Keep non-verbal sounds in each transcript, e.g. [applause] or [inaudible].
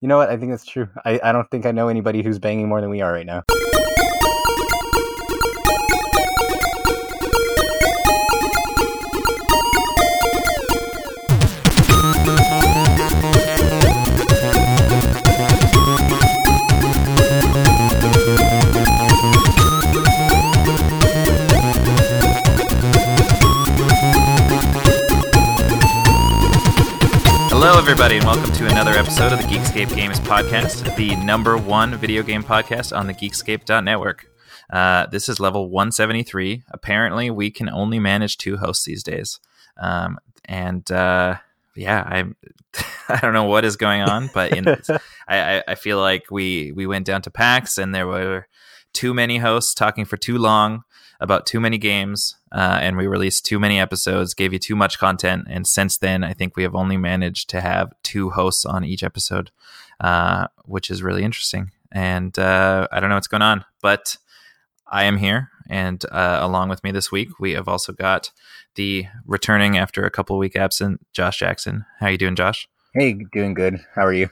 You know what? I think that's true. I, I don't think I know anybody who's banging more than we are right now. Everybody, and welcome to another episode of the Geekscape Games Podcast, the number one video game podcast on the Geekscape.network. Uh, this is level 173. Apparently, we can only manage two hosts these days. Um, and uh, yeah, I [laughs] I don't know what is going on, but in, [laughs] I, I feel like we we went down to PAX and there were too many hosts talking for too long about too many games, uh, and we released too many episodes, gave you too much content, and since then, I think we have only managed to have two hosts on each episode, uh, which is really interesting. And uh, I don't know what's going on, but I am here, and uh, along with me this week, we have also got the returning after a couple week absent, Josh Jackson. How you doing, Josh? Hey, doing good. How are you?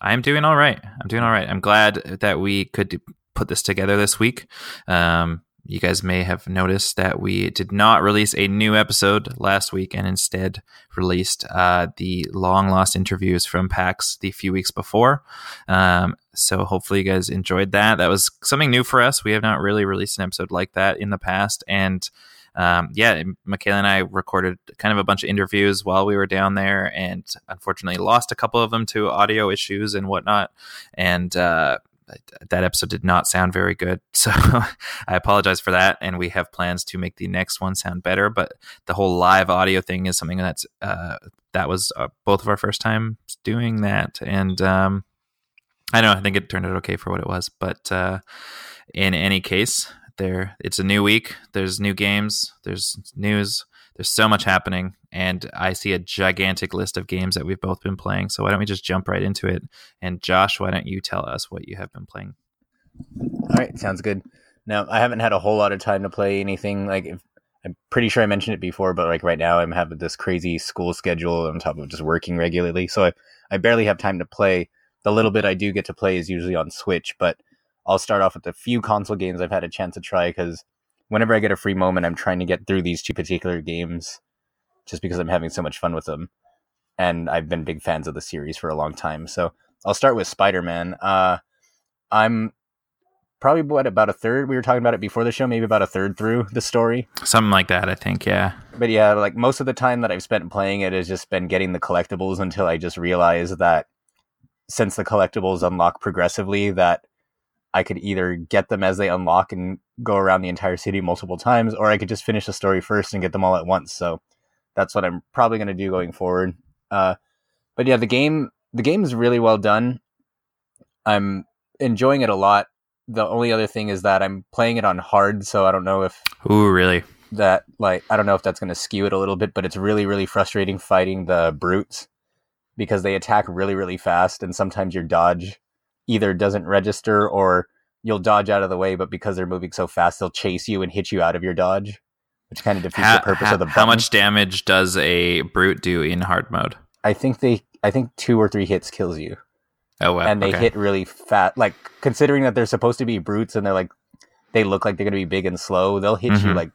I'm doing all right. I'm doing all right. I'm glad that we could put this together this week. Um, you guys may have noticed that we did not release a new episode last week and instead released uh, the long lost interviews from PAX the few weeks before. Um, so hopefully you guys enjoyed that. That was something new for us. We have not really released an episode like that in the past. And um, yeah, Michaela and I recorded kind of a bunch of interviews while we were down there, and unfortunately lost a couple of them to audio issues and whatnot. And uh, that episode did not sound very good. [laughs] So I apologize for that. And we have plans to make the next one sound better. But the whole live audio thing is something that's, uh, that was uh, both of our first times doing that. And, um, I know, I think it turned out okay for what it was. But, uh, in any case, there, it's a new week. There's new games. There's news. There's so much happening, and I see a gigantic list of games that we've both been playing. So why don't we just jump right into it? And Josh, why don't you tell us what you have been playing? All right, sounds good. Now, I haven't had a whole lot of time to play anything. Like, if, I'm pretty sure I mentioned it before, but like right now, I'm having this crazy school schedule on top of just working regularly, so I I barely have time to play. The little bit I do get to play is usually on Switch, but I'll start off with a few console games I've had a chance to try because whenever I get a free moment, I'm trying to get through these two particular games just because I'm having so much fun with them. And I've been big fans of the series for a long time. So I'll start with Spider Man. Uh, I'm probably what about a third. We were talking about it before the show, maybe about a third through the story. Something like that, I think. Yeah. But yeah, like most of the time that I've spent playing it has just been getting the collectibles until I just realized that since the collectibles unlock progressively, that I could either get them as they unlock and go around the entire city multiple times, or I could just finish the story first and get them all at once. So that's what I'm probably going to do going forward. Uh, but yeah, the game the game is really well done. I'm enjoying it a lot. The only other thing is that I'm playing it on hard, so I don't know if Ooh, really? that like I don't know if that's going to skew it a little bit, but it's really really frustrating fighting the brutes because they attack really really fast and sometimes your dodge either doesn't register or you'll dodge out of the way, but because they're moving so fast, they'll chase you and hit you out of your dodge, which kind of defeats How, the purpose how, of the how much damage does a brute do in hard mode? I think they, I think two or three hits kills you, Oh, wow. and they okay. hit really fat. Like considering that they're supposed to be brutes and they're like, they look like they're going to be big and slow. They'll hit you Mhm. like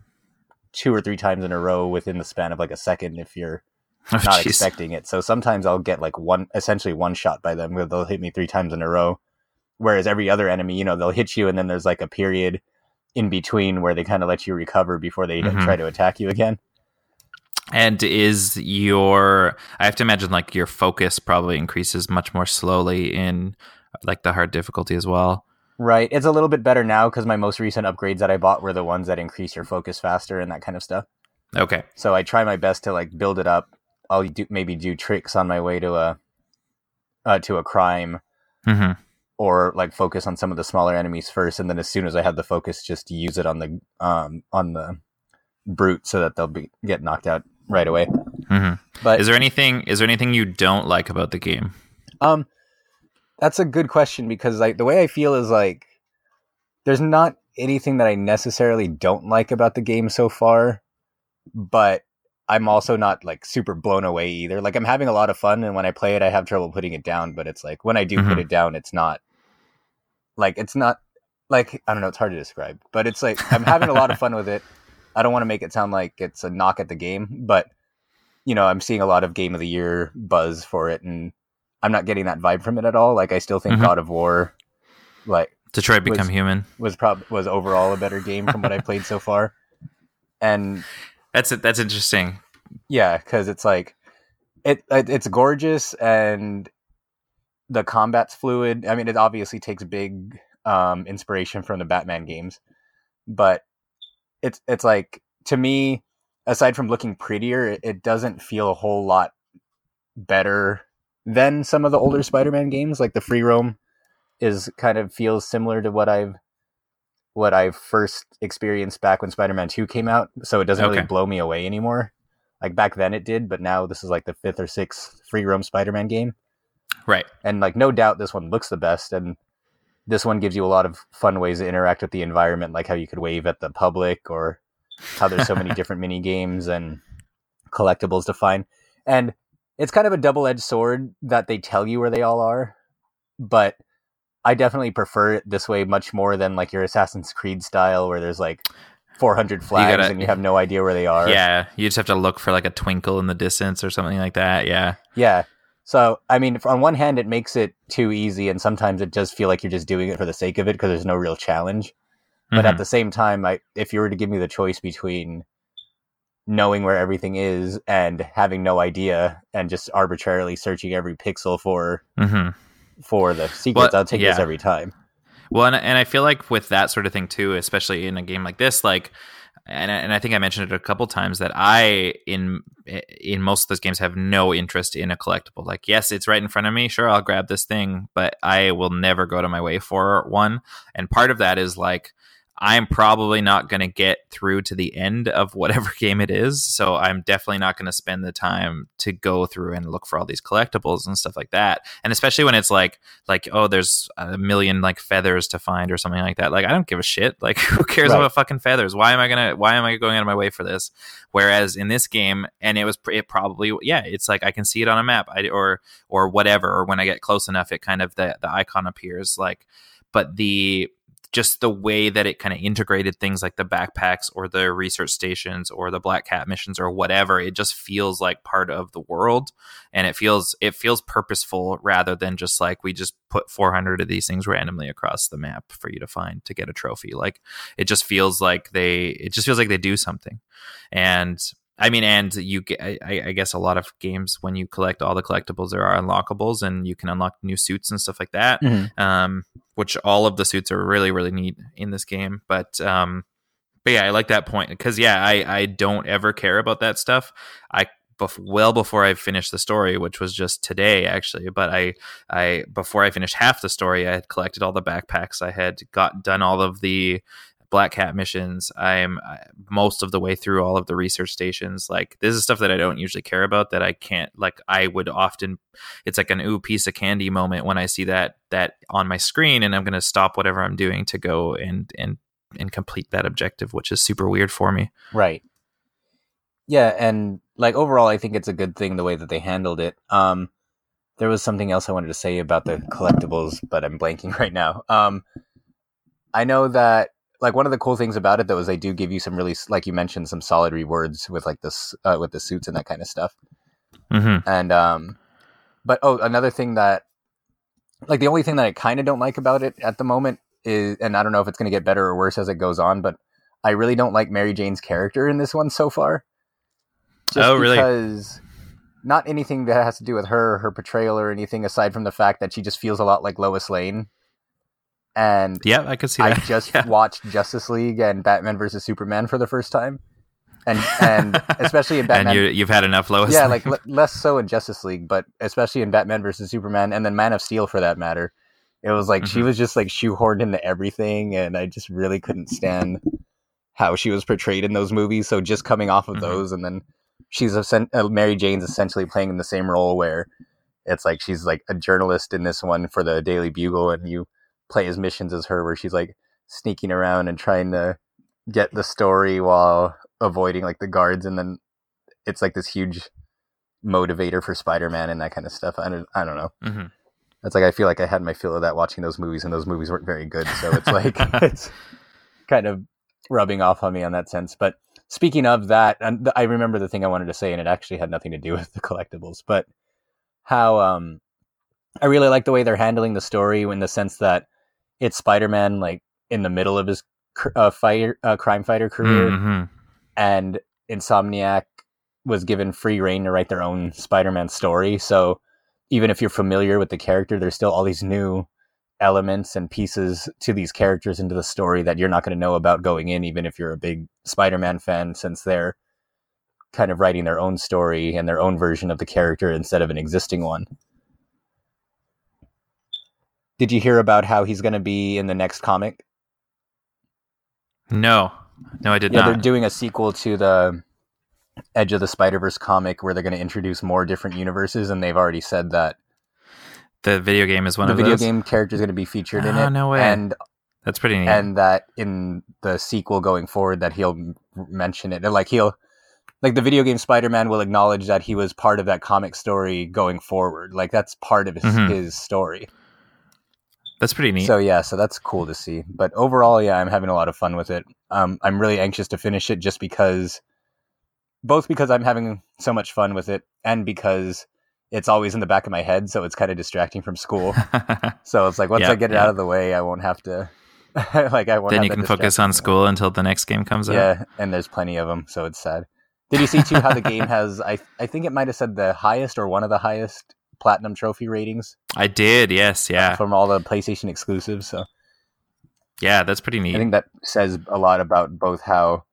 two or three times in a row within the span of like a second if you're Oh, not jeez. expecting it. So sometimes I'll get like one, essentially one shot by them they'll hit me three times in a row. Whereas every other enemy, you know, they'll hit you and then there's like a period in between where they kind of let you recover before they Mhm. try to attack you again. And is your I have to imagine like your focus probably increases much more slowly in like the hard difficulty as well. Right. It's a little bit better now because my most recent upgrades that I bought were the ones that increase your focus faster and that kind of stuff. Okay. So I try my best to like build it up. I'll do maybe do tricks on my way to a uh, to a crime hmm or like focus on some of the smaller enemies first and then as soon as I have the focus just use it on the um on the brute so that they'll be get knocked out right away. hmm But Is there anything is there anything you don't like about the game? um that's a good question because like the way I feel is like there's not anything that I necessarily don't like about the game so far, but I'm also not like super blown away either. Like I'm having a lot of fun, and when I play it, I have trouble putting it down. But it's like when I do Mhm. put it down, it's not like it's not like I don't know. It's hard to describe, but it's like I'm having a lot of [laughs] fun with it. I don't want to make it sound like it's a knock at the game, but you know, I'm seeing a lot of game of the year buzz for it, and I'm not getting that vibe from it at all. Like I still think Mhm. God of War, like Detroit was- Become Human. was prob was overall a better game from what I played so far, and That's it. That's interesting. yeah, because it's like it, it it's gorgeous and the combat's fluid. I mean, it obviously takes big um, inspiration from the Batman games, but it's it's like to me, aside from looking prettier, it, it doesn't feel a whole lot better than some of the older Spider-Man games. Like the free roam is kind of feels similar to what I've what I first experienced back when Spider-Man 2 came out, so it doesn't Okay. really blow me away anymore. Like back then it did, but now this is like the fifth or sixth free roam Spider-Man game. Right. And like no doubt this one looks the best and this one gives you a lot of fun ways to interact with the environment, like how you could wave at the public or how there's so many [laughs] different mini games and collectibles to find. And it's kind of a double-edged sword that they tell you where they all are, but I definitely prefer it this way much more than like your Assassin's Creed style where there's like 400 flags gotta- and you have no idea where they are. Yeah. You just have to look for like a twinkle in the distance or something like that. Yeah. Yeah. So, I mean, on one hand, it makes it too easy, and sometimes it does feel like you're just doing it for the sake of it because there's no real challenge. But at Mhm. the same time, I, if you were to give me the choice between knowing where everything is and having no idea and just arbitrarily searching every pixel for Mhm. For the secrets, Well, I'll take this every time. Well, and, and I feel like with that sort of thing too, especially in a game like this, like, and I- and I think I mentioned it a couple times that I in in most of those games have no interest in a collectible. Like, yes, it's right in front of me. Sure, I'll grab this thing, but I will never go to my way for one. And part of that is like. I'm probably not going to get through to the end of whatever [laughs] game it is. So I'm definitely not going to spend the time to go through and look for all these collectibles and stuff like that. And especially when it's like, like oh there's a million like feathers to find or something like that like i don't give a shit like [laughs] who cares Right. about fucking feathers why am i gonna why am i going out of my way for this whereas in this game and it was it probably yeah it's like i can see it on a map I, or or whatever or when i get close enough it kind of the the icon appears like but the just the way that it kind of integrated things like the backpacks or the research stations or the black cat missions or whatever it just feels like part of the world. And it feels it feels purposeful rather than just like we just put 400 of these things randomly across the map for you to find to get a trophy. Like it just feels like they it just feels like they do something. And I mean, and you get, I, I guess a lot of games when you collect all the collectibles, there are unlockables, and you can unlock new suits and stuff like that. Um, which all of the suits are really, really neat in this game. But, um, but yeah, I like that point because yeah, I, I don't ever care about that stuff. I bef- well before I finished the story, which was just today actually. But I, I before I finished half the story, I had collected all the backpacks. I had got done all of the Black Cat missions. I'm most of the way through all of the research stations. Like this is stuff that I don't usually care about. That I can't like. I would often. It's like an ooh piece of candy moment when I see that that on my screen, and I'm going to stop whatever I'm doing to go and and and complete that objective, which is super weird for me. Right. Yeah, and like overall, I think it's a good thing the way that they handled it. Um, there was something else I wanted to say about the collectibles, but I'm blanking [laughs] right now. Um, I know that like one of the cool things about it though is they do give you some really, like you mentioned, some solid rewards with like this uh, with the suits and that kind of stuff. Mm-hmm. And um, but oh, another thing that like the only thing that I kind of don't like about it at the moment is, and I don't know if it's going to get better or worse as it goes on, but I really don't like Mary Jane's character in this one so far. Just Oh, really? Because not anything that has to do with her, her portrayal, or anything aside from the fact that she just feels a lot like Lois Lane. And Yeah, I could see I that. [laughs] just Yeah. watched Justice League and Batman versus Superman for the first time, and and [laughs] especially in Batman and you, you've had enough, Lois. yeah, like [laughs] le- less so in Justice League, but especially in Batman versus Superman, and then Man of Steel for that matter. It was like she Mhm. was just like shoehorned into everything, and I just really couldn't stand how she was portrayed in those movies. So just coming off of Mhm. those, and then she's a, uh, Mary Jane's essentially playing in the same role where it's like she's like a journalist in this one for the Daily Bugle, and you play as missions as her, where she's like sneaking around and trying to get the story while avoiding like the guards, and then it's like this huge motivator for Spider-Man and that kind of stuff. I don't I don't know. hmm It's like I feel like I had my fill of that watching those movies, and those movies weren't very good. So it's like [laughs] it's kind of rubbing off on me on that sense. But speaking of that, and I remember the thing I wanted to say, and it actually had nothing to do [laughs] with the collectibles, but how um, I really like the way they're handling the story in the sense that it's Spider-Man like in the middle of his uh, fighter uh, crime fighter career, hmm and Insomniac was given free reign to write their own Spider-Man story. So even if you're familiar with the character, there's still all these new elements and pieces to these characters into the story that you're not going to know about going in, even if you're a big Spider-Man fan, since they're kind of writing their own story and their own version of the character instead of an existing one. Did you hear about how he's going to be in the next comic? No, no, I did yeah, not. they're doing a sequel to the Edge of the Spider Verse comic where they're going to introduce more different universes, and they've already said that the video game is one the of the video those. game character is going to be featured in Oh, it. no way. And That's pretty neat. and that in the sequel going forward, that he'll mention it. And, Like he'll like the video game Spider Man will acknowledge that he was part of that comic story going forward. Like that's part of his, Mhm. his story. That's pretty neat. So yeah, so that's cool to see. But overall, yeah, I'm having a lot of fun with it. Um, I'm really anxious to finish it just because, both because I'm having so much fun with it, and because it's always in the back of my head, so it's kind of distracting from school. [laughs] So it's like once Yeah, I get it yeah. out of the way, I won't have to. [laughs] like I won't. then you can focus on school until the next game comes out. Yeah, and there's plenty of them, so it's sad. Did you see too how the game [laughs] has? I I think it might have said the highest or one of the highest platinum trophy ratings I did. Yes. Yeah. from all the PlayStation exclusives. So Yeah. That's pretty neat. I think that says a lot about both how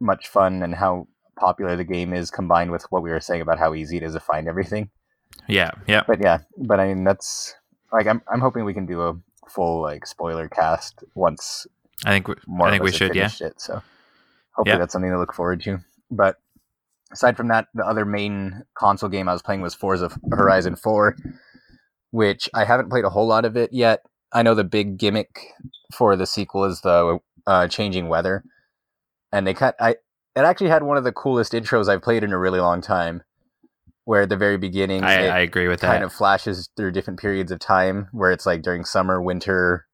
much fun and how popular the game is, combined with what we were saying about how easy it is to find everything. yeah. Yeah. But yeah, but I mean that's like I'm I'm hoping we can do a full like spoiler cast once I think. we- more I think we should. Yeah. it. So hopefully Yeah. that's something to look forward to. But aside from that, the other main console game I was playing was Forza Horizon 4, which I haven't played a whole lot of it yet. I know the big gimmick for the sequel is the uh, changing weather, and they cut. I it actually had one of the coolest intros I've played in a really long time. Where at the very beginning, I, it I agree with kind that. of flashes through different periods of time where it's like during summer, winter,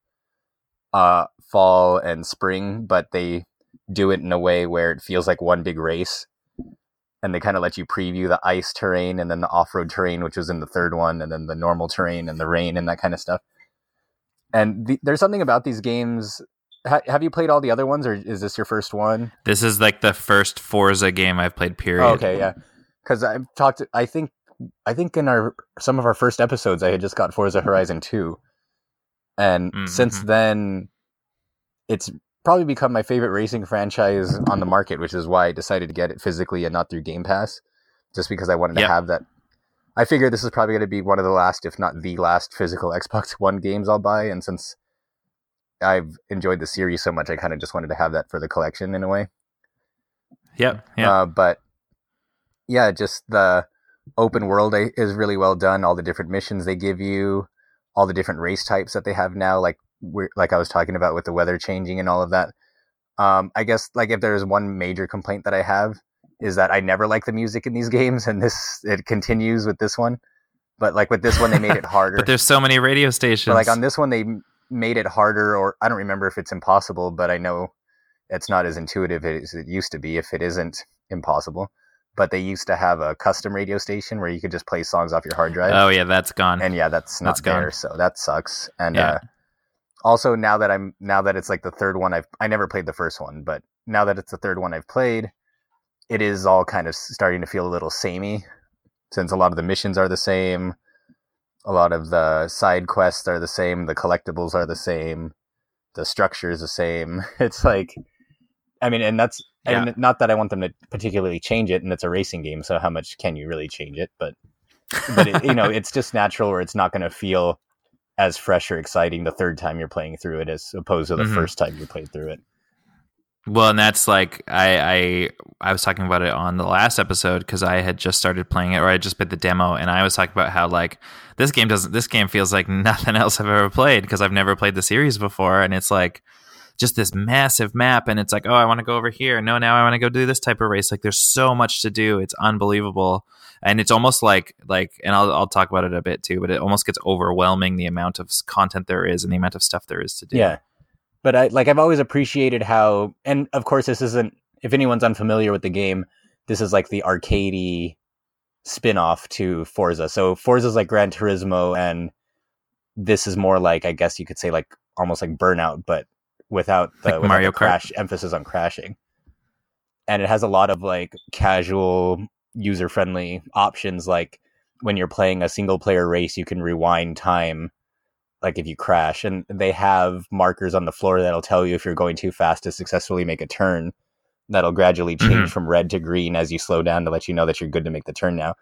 uh, fall, and spring, but they do it in a way where it feels like one big race. And they kind of let you preview the ice terrain and then the off road terrain, which was in the third one, and then the normal terrain and the rain and that kind of stuff. And the, there's something about these games. Ha- have you played all the other ones, or is this your first one? This is like the first Forza game I've played. Period. Oh, okay, yeah. Because I've talked. I think. I think in our some of our first episodes, I had just got Forza Horizon two, and Mhm. since then, it's probably become my favorite racing franchise on the market, which is why I decided to get it physically and not through Game Pass, just because I wanted Yep. to have that. I figured this is probably going to be one of the last, if not the last, physical [laughs] Xbox One games I'll buy, and since I've enjoyed the series so much, I kind of just wanted to have that for the collection in a way. Yep. Yeah. Uh, but yeah, just the open world is really well done. All the different missions they give you, all the different race types that they have now, like like I was talking about with the weather changing and all of that. Um, I guess like if there's one major complaint that I have is that I never like the music in these [laughs] games, and this it continues with this one. But like with this one, they made it [laughs] harder. but there's so many radio stations. But like on this one, they made it harder, or I don't remember if it's impossible, but I know it's not as intuitive as it used to be. If it isn't impossible, but they used to have a custom radio station where you could just play songs off your hard drive, oh yeah, that's gone. and yeah, that's not That's gone. there, so that sucks. And Yeah. uh, also now that I'm now that it's like the third one, I've I never played the first one, but now that it's the third one I've played, it is all kind of starting to feel a little samey, since a lot of the missions are the same a lot of the side quests are the same the collectibles are the same the structure is the same. [laughs] It's like i mean and that's and not that i want them to particularly change it and it's a racing game so how much can you really change it? But but it, you know [laughs] it's just natural or it's not going to feel as fresh or exciting the third time you're playing through it as opposed to the Mhm. first time you played through it Well, and that's like I I I was talking about it on the last episode because I had just started playing it, or I just played the demo, and I was talking about how like this game doesn't. This game feels like [laughs] nothing else I've ever played because I've never played the series before, and it's like just this massive map and it's like, oh, I want to go over here. No, now I want to go do this type of race. Like there's so much to do. It's unbelievable. And it's almost like like and I'll I'll talk about it a bit too, but it almost gets overwhelming the amount of content there is and the amount of stuff there is to do. Yeah. But I like I've always appreciated how and of course this isn't if anyone's unfamiliar with the game, this is like the arcadey spin-off to Forza. So Forza's like Gran Turismo and this is more like I guess you could say like almost like Burnout, but without the, Like without Mario the crash emphasis on crashing. And it has a lot of like casual user friendly options like when you're playing a single player race you can rewind time like if you crash and they have markers on the floor that'll tell you if you're going too fast to successfully make a turn. That'll gradually change Mhm. from red to green as you slow down to let you know that you're good to make the turn now.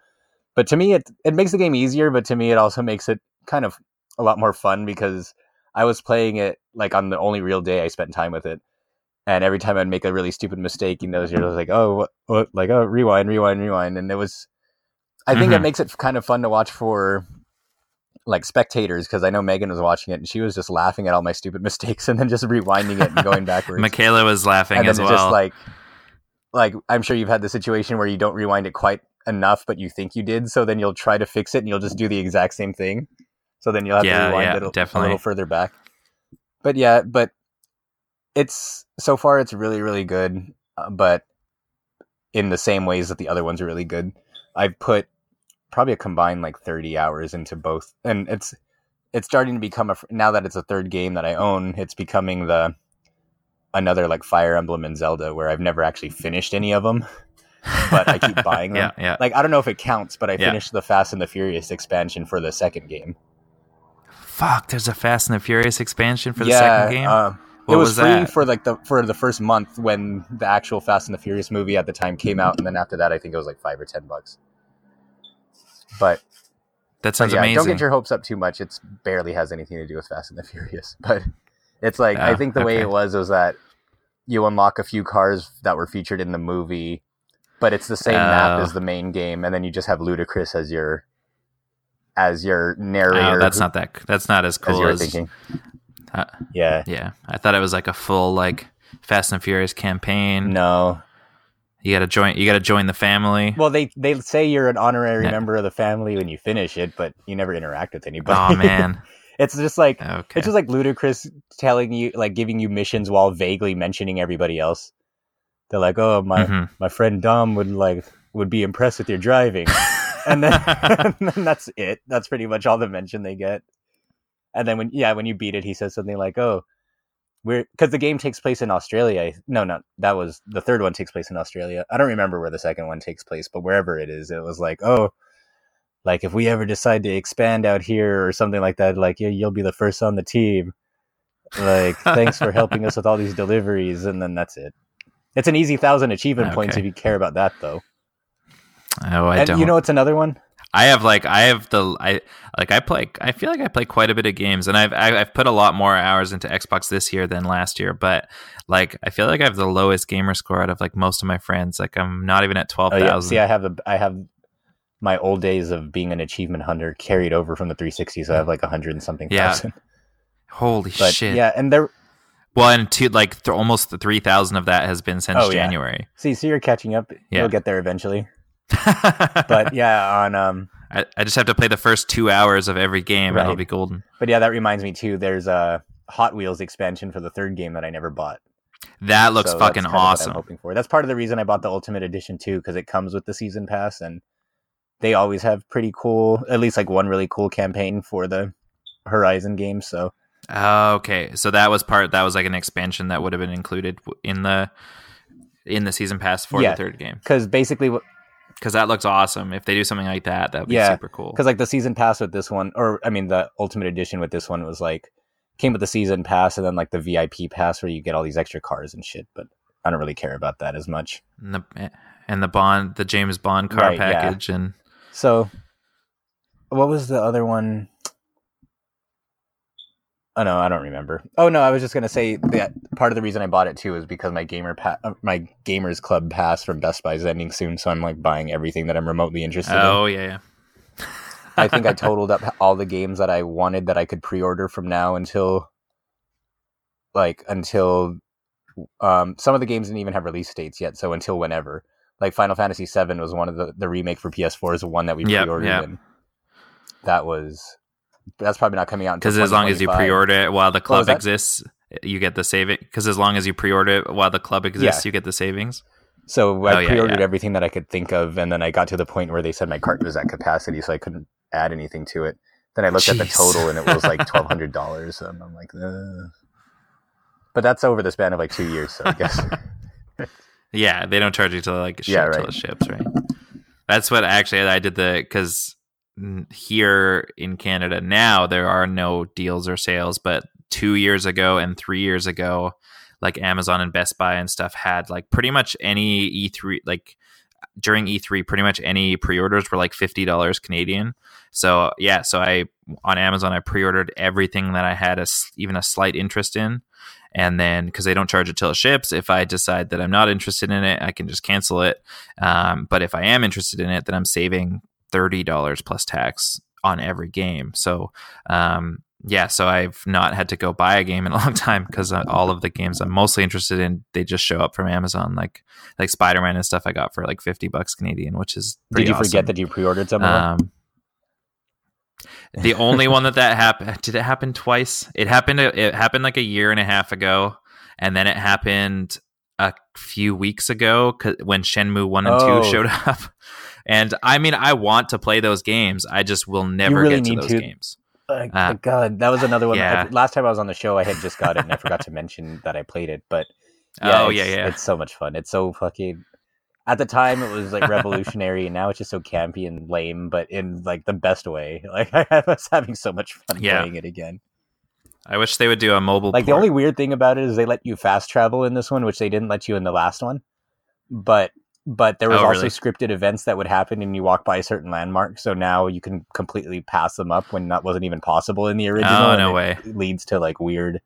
But to me it it makes the game easier but to me it also makes it kind of a lot more fun because i was playing it like on the only real day i spent time with it and every time i'd make a really stupid mistake you know you're like oh what, what like oh rewind rewind rewind and it was i think it Mhm. makes it kind of fun to watch for like spectators because i know megan was watching it and she was just laughing at all my stupid [laughs] mistakes and then just rewinding it and going backwards Michaela was laughing and then as it's well. just like like i'm sure you've had the situation where you don't rewind it quite enough but you think you did so then you'll try to fix it and you'll just do the exact same thing so then you'll have Yeah, to rewind yeah, it a, a little further back but yeah but it's so far it's really really good uh, but in the same ways that the other ones are really good i've put probably a combined like 30 hours into both and it's it's starting to become a fr- now that it's a third game that i own it's becoming the another like fire emblem and zelda where i've never actually finished any of them but I keep [laughs] buying them. yeah, yeah. like i don't know if it counts but i Yeah. finished the fast and the furious expansion for the second game Fuck, there's a Fast and the Furious expansion for the second game. uh, what it was, was, free that? for like the for the first month when the actual fast and the furious movie at the time came out and then after that i think it was like five or ten bucks but that sounds yeah, amazing. don't get your hopes up too much. It barely has anything to do with Fast and the Furious, [laughs] but it's like I Oh, think the way it was was that you unlock a few cars that were featured in the movie, but it's the same map Oh. as the main game, and then you just have Ludacris as your as your narrator. Oh, that's who- not that. That's not as as cool you were as. Uh, Yeah, yeah, I thought it was like a full like Fast and Furious campaign. no. You gotta join. You gotta join the family. Well, they they say you're an honorary Yeah. member of the family when you finish it, but you never interact with anybody. oh man. [laughs] it's just like Okay. It's just like Ludacris telling you, like, giving you missions while vaguely mentioning everybody else. They're like, "Oh, my Mhm. my friend Dom would like would be impressed with your driving," [laughs] and then, [laughs] and then that's it. That's pretty much all the mention they get. And then when yeah, when you beat it, he says something like, "Oh, we're because the game takes place in Australia." No, no, that was the third one takes place in Australia. I don't remember where the second one takes place, but wherever it is, it was like, "Oh." Like if we ever decide to expand out here or something like that, like yeah, you'll be the first on the team like thanks for helping us with all these deliveries and then that's it it's an easy thousand achievement points if you care about that though oh, I and don't. you know it's another one I have like I have the I like I play I feel like I play quite a bit of games and I've I've put a lot more hours into Xbox this year than last year but like I feel like I have the lowest gamer score out of like most of my friends like I'm not even at twelve oh yeah see i have a i have my old days of being an achievement hunter carried over from the 360 so i have like a hundred and something Yeah. thousand Holy but shit! yeah and there Well, and two like th- almost the three thousand of that has been since Oh, yeah. January. see so you're catching up Yeah. you'll get there eventually but yeah on um I, I just have to play the first two hours of every game and it'll be golden. but yeah that reminds me too there's a hot wheels expansion for the third game that i never bought That looks So fucking what I'm awesome. hoping for. That's part of the reason I bought the Ultimate Edition too, because it comes with the season pass, and they always have pretty cool, at least like one really cool campaign for the Horizon games. So Oh, okay, so that was part. That was like an expansion that would have been included in the in the season pass for Yeah. the third game because basically, what because that looks awesome. If they do something like that, that would be Yeah, super cool. because like the season pass with this one, or I mean the Ultimate Edition with this one was like came with the season pass and then like the VIP pass where you get all these extra cars and shit. But I don't really care about that as much. And the eh, and the Bond, the James Bond car Right, yeah. package, and So, what was the other one? Oh no, I don't remember. Oh no, I was just gonna say that part of the reason I bought it too is because my gamer pa- uh, my gamers club pass from Best Buy is ending soon, so I'm like buying everything that I'm remotely interested in. oh yeah, yeah. [laughs] I think I [laughs] totaled up all the games that I wanted that I could pre-order from now until like until um, some of the games didn't even have release dates yet, so until whenever. Like Final Fantasy VII was one of the the remake for PS4 is the one that we Yep, pre-ordered, yep. and that was that's probably not coming out Because as long as you pre-order it while the club exists, you get the saving. Because as long as you pre-order it while the club exists, you get the savings. So I Oh, pre-ordered yeah. everything that I could think of, and then I got to the point where they said my cart was at capacity, so I couldn't add anything to it. Then I looked at the total, and it was like [laughs] twelve hundred dollars, and I'm like, Ugh. but that's over the span of like two years, so I guess. [laughs] Yeah, they don't charge you till like ship Yeah, till it ships, right? That's what actually I did the because here in Canada now there are no deals or sales, but two years ago and three years ago, like Amazon and Best Buy and stuff had like pretty much any E3 like during E3, pretty much any pre-orders were like fifty dollars Canadian. So yeah, so I on Amazon I pre-ordered everything that I had a even a slight interest in, and then because they don't charge it till it ships, if I decide that I'm not interested in it, I can just cancel it. Um, but if I am interested in it, then I'm saving thirty dollars plus tax on every game. So um, yeah, so I've not had to go buy a game in a [laughs] long time because all of the games I'm mostly interested in they just show up from Amazon, like like Spider Man and stuff. I got for like fifty bucks Canadian, which is Did you forget that you pre-ordered some? Um, the only one that that happened did it happen twice? It happened. It happened like a year and a half ago, and then it happened a few weeks ago when Shenmue one and Oh. two showed [laughs] up. And I mean, I want to play those games. I just will never really get to those to. games. Like, uh, God, that was another one. yeah. Last time I was on the show, I had just got it, and I forgot to mention that I played it. But [laughs] yeah, oh it's, yeah, yeah. it's so much fun. It's so fucking. At the time, it was like revolutionary, and now it's just so campy and lame, but in like the best way. [laughs] Like I was having so much fun Yeah. playing it again. I wish they would do a mobile. Like the only weird thing about it is they let you fast travel in this one, which they didn't let you in the last one. But but there was Oh, also really? scripted events that would happen, and you walk by a certain landmark. So now you can completely pass them up when that wasn't even possible in the original. Oh no it way! leads to like weird,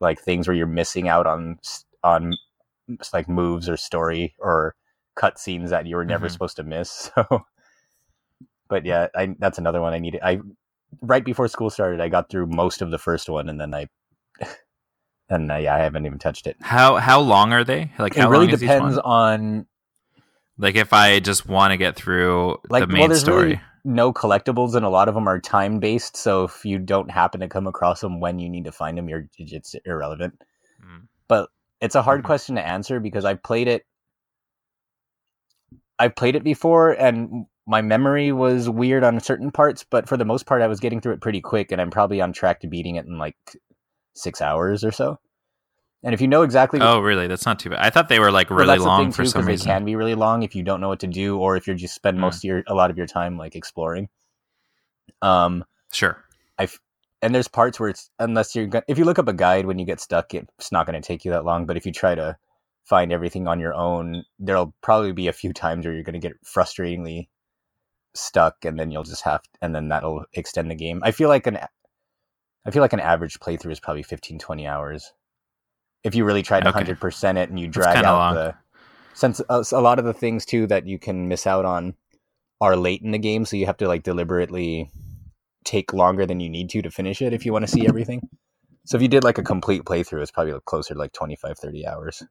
like things where you're missing out on on like moves or story or cutscenes that you were never Mhm. supposed to miss. [laughs] So, but yeah, I, that's another one I needed. I right before school started, I got through most of the first one, and then I. [laughs] And uh, yeah, I haven't even touched it. How how long are they? Like It really depends on Like if I just want to get through like the main well, story. really no collectibles, and a lot of them are time based. So if you don't happen to come across them when you need to find them, you're it's irrelevant. Mm. it's a hard Mhm. question to answer because I played it. I've played it before, and my memory was weird on certain parts, but for the most part, I was getting through it pretty quick, and I'm probably on track to beating it in like six hours or so. And if you know exactly, Oh, really? That's not too bad. I thought they were like well, really the long for too, some reason. they can be really long if you don't know what to do, or if you're just spend Mm. most of your a lot of your time like exploring. Um, Sure. I and there's parts where it's unless you're if you look up a guide when you get stuck it's not going to take you that long but if you try to find everything on your own there'll probably be a few times where you're going to get frustratingly stuck and then you'll just have and then that'll extend the game i feel like an i feel like an average playthrough is probably 15 20 hours if you really to Okay. 100% it and you drag out long. the since uh, a lot of the things too that you can miss out on are late in the game so you have to like deliberately take longer than you need to to finish it if you want to see everything so if you did like a complete playthrough it's probably closer to like 25 30 hours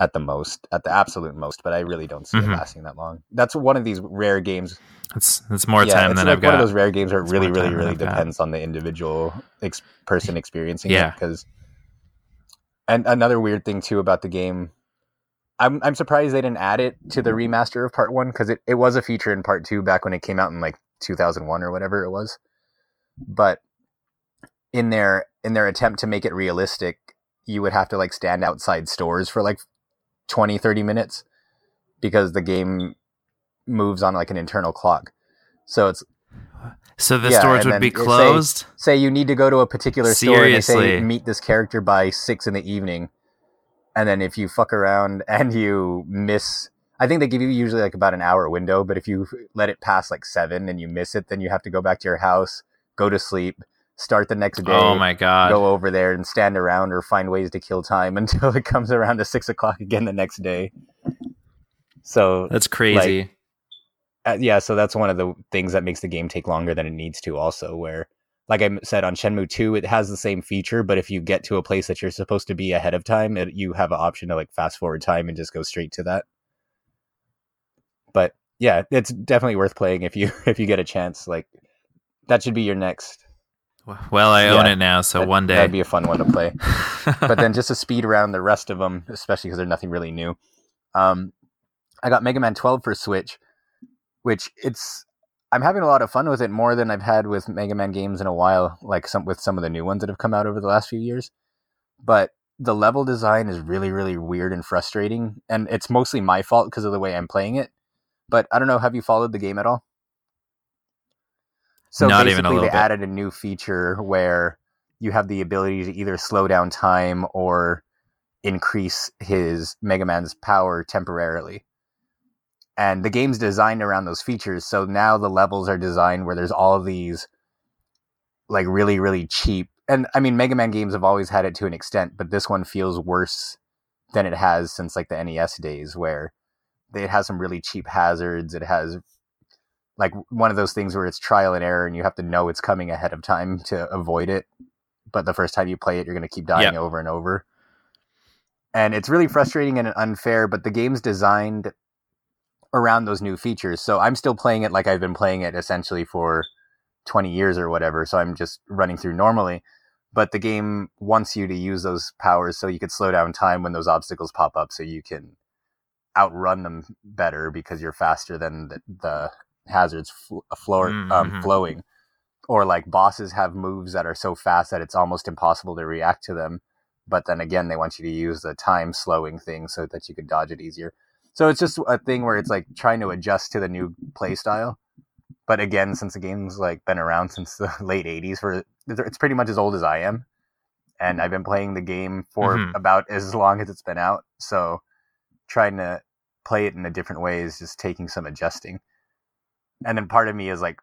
at the most at the absolute most but i really don't see Mhm. it lasting that long that's one of these rare games It's it's more yeah, time it's than like I've one got. of those rare games where it really really really I've got. depends on the individual ex- person experiencing Yeah. it because and another weird thing too about the game I'm I'm surprised they didn't add it to the remaster of part 1 because it, it was a feature in part 2 back when it came out in like 2001 or whatever it was. But in their in their attempt to make it realistic you would have to like stand outside stores for like 20 30 minutes because the game moves on like an internal clock. So it's so the Yeah, stores would be then say- closed. say you need to go to a particular store and they say Seriously? meet this character by six in the evening and then if you fuck around [laughs] and you miss i think they give you usually like about an hour window but if you let it pass like seven and you miss it then you have to go back to your house go to sleep start the next day oh my god! go over there and stand around or find ways to kill time [laughs] until it comes around to six o'clock again the next day so That's crazy. Uh, yeah, so that's one of the things that makes the game take longer than it needs to. Also, where like I said on Shenmue 2, it has the same feature, but if you get to a place that you're supposed to be ahead of time, it, you have an option to like fast forward time and just go straight to that. But yeah, it's definitely worth playing if you [laughs] if you get a chance. Like that should be your next. Well, I own yeah, it now, so that, one day that'd be a fun one to play. [laughs] but then just to speed around the rest of them, especially because they're nothing really new. Um, I got Mega Man 12 for Switch, which it's I'm having a lot of fun with it more than I've had with Mega Man games in a while, like some with some of the new ones that have come out over the last few years. But the level design is really, really weird and frustrating, and it's mostly my fault because of the way I'm playing it. But I don't know. Have you followed the game at all? So Not basically, they bit. added a new feature where you have the ability to either slow down time or increase his Mega Man's power temporarily and the game's designed around those features. So now the levels are designed where there's all these like really really cheap and i mean mega man games have always had it to an extent but this one feels worse than it has since like the nes days where it has some really cheap hazards. It has like one of those things where it's trial and error and you have to know it's coming ahead of time to avoid it but the first time you play it you're going to keep dying yep. over and over. And it's really frustrating and unfair but the game's designed around those new features. So I'm still playing it like I've been playing it essentially for 20 years or whatever. So I'm just running through normally. But the game wants you to use those powers so you could slow down time when those obstacles pop up so you can outrun them better because you're faster than the, the hazards fl- floor, um, mm-hmm. um, flowing. Or like bosses have moves that are so fast that it's almost impossible to react to them. But then again, they want you to use the time slowing thing so that you could dodge it easier. So it's just a thing where it's like trying to adjust to the new play style. But again, since the game's like been around since the [laughs] late '80s, for it's pretty much as old as I am, and I've been playing the game for mm-hmm. about as long as it's been out. So trying to play it in a different way is just taking some adjusting. And then part of me is like,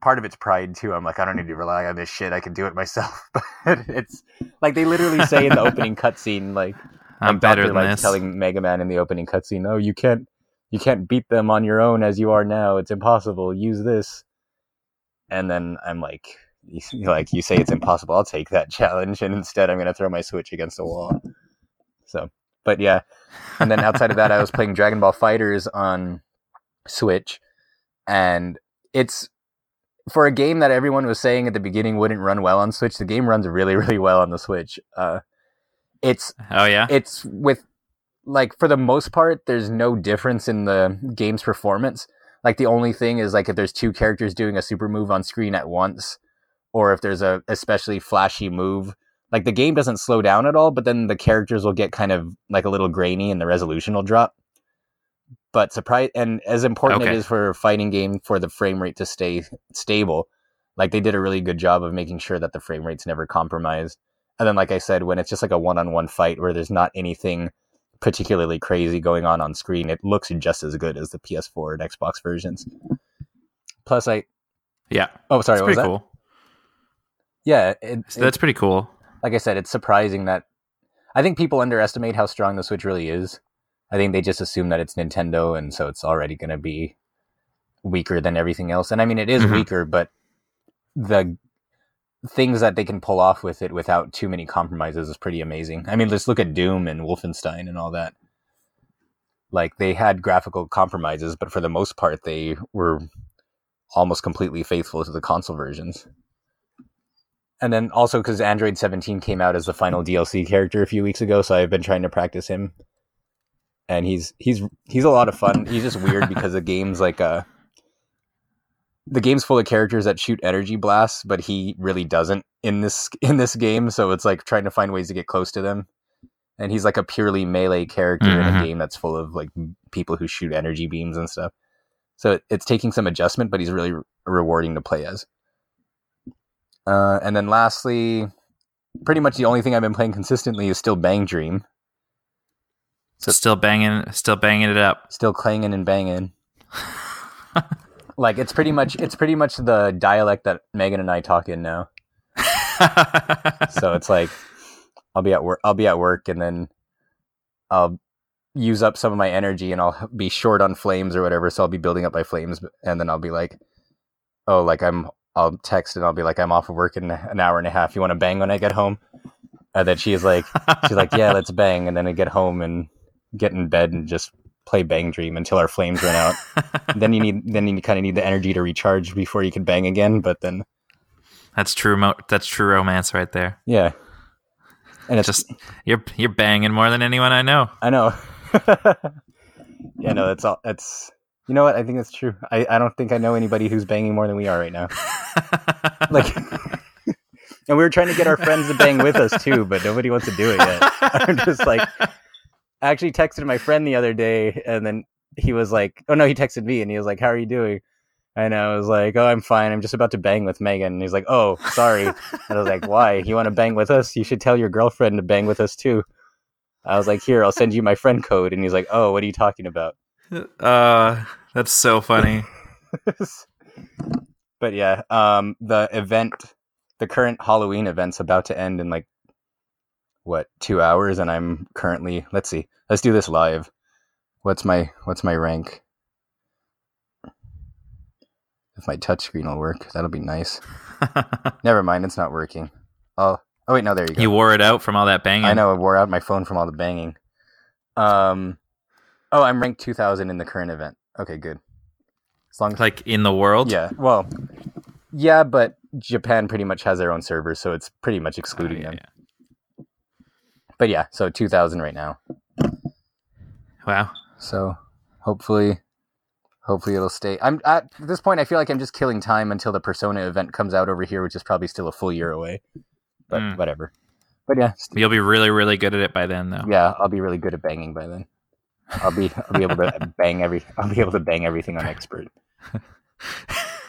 part of it's pride too. I'm like, I don't need to rely on this shit. I can do it myself. [laughs] But it's like they literally say in the [laughs] opening cutscene, like I'm better than this. telling Mega Man in the opening cutscene, "Oh, you can't, you can't beat them on your own as you are now. It's impossible. Use this." And then I'm like, [laughs] like you say it's impossible. I'll take that [laughs] challenge, and instead I'm going to throw my Switch against the wall. So, but yeah, and then outside of that, I was [laughs] playing Dragon Ball FighterZ on Switch, and it's for a game that everyone was saying at the beginning wouldn't run well on Switch. The game runs really, really well on the Switch. Uh, it's oh yeah, it's with like for the most part, there's no difference in the game's performance. Like the only thing is like if there's two characters doing a super move on screen at once, or if there's a especially flashy move, like the game doesn't slow down at all, but then the characters will get kind of like a little grainy and the resolution will drop. But surprise and as important okay. it is for a fighting game for the frame rate to stay stable, like they did a really good job of making sure that the frame rate's never compromised. And then, like I said, when it's just like a one on one fight where there's not anything particularly crazy going on on screen, it looks just as good as the PS4 and Xbox versions. Plus, I. Yeah. Oh, sorry. That's pretty cool. Yeah. It, so that's it, pretty cool. Like I said, it's surprising that. I think people underestimate how strong the Switch really is. I think they just assume that it's Nintendo, and so it's already going to be weaker than everything else. And I mean, it is mm-hmm. weaker, but the things that they can pull off with it without too many compromises is pretty amazing. I mean, let's look at Doom and Wolfenstein and all that. Like they had graphical compromises, but for the most part, they were almost completely faithful to the console versions. And then also because Android 17 came out as the final DLC character a few weeks ago, so I've been trying to practice him. And he's he's he's a lot of fun. He's just weird [laughs] because the game's like a the game's full of characters that shoot energy blasts, but he really doesn't in this [laughs] in this game. So it's like trying to find ways to get close to them. And he's like a purely melee character mm-hmm. in a mm-hmm. game that's full of like people who shoot energy beams and stuff. So it, it's taking some adjustment, but he's really re- rewarding to play as. Uh, and then lastly, pretty much the only thing I've been playing consistently is still Bang Dream. So still banging, still banging it up, still clanging and banging. [laughs] Like it's pretty much it's pretty much the dialect that Megan and I talk in now. [laughs] so it's like I'll be at work I'll be at work and then I'll use up some of my energy and I'll be short on flames or whatever, so I'll be building up my flames and then I'll be like oh like I'm I'll text and I'll be like, I'm off of work in an hour and a half. You want to bang when I get home? And then she's like, she's like, yeah, let's bang. And then I get home and get in bed and just play Bang Dream until our flames run out. [laughs] then you need, then you kind of need the energy to recharge before you can bang again. But then that's true. Mo- that's true romance right there. Yeah, and it's just you're you're banging more than anyone I know. I know. [laughs] yeah, no, that's all. That's you know what? I think that's true. I, I don't think I know anybody who's banging more than we are right now. [laughs] like, and we were trying to get our friends to bang with us too, but nobody wants to do it yet. I'm just like, I actually texted my friend the other day, and then he was like, "Oh no," he texted me, and he was like, "How are you doing?" And I was like, "Oh, I'm fine. I'm just about to bang with Megan." And he's like, "Oh, sorry." and I was like, "Why? You want to bang with us? You should tell your girlfriend to bang with us too." I was like, "Here, I'll send you my friend code." And he's like, "Oh, what are you talking about?" Uh, that's so funny. [laughs] but yeah, um, the event, the current Halloween event's about to end in like what two hours, and I'm currently. Let's see. Let's do this live. What's my What's my rank? If my touchscreen will work, that'll be nice. [laughs] Never mind, it's not working. Oh, oh wait, no, there you go. You wore it out from all that banging. I know, I wore out my phone from all the banging. Um, oh, I'm ranked 2,000 in the current event. Okay, good. As long as like in the world. Yeah. Well, yeah, but Japan pretty much has their own servers, so it's pretty much excluding oh, yeah, them. Yeah. But yeah, so 2,000 right now. Wow. So hopefully hopefully it'll stay. I'm at this point. I feel like I'm just killing time until the Persona event comes out over here, which is probably still a full year away. But mm. whatever. But yeah, you'll be really, really good at it by then, though. Yeah, I'll be really good at banging by then. I'll be I'll be able to [laughs] bang every I'll be able to bang everything on expert.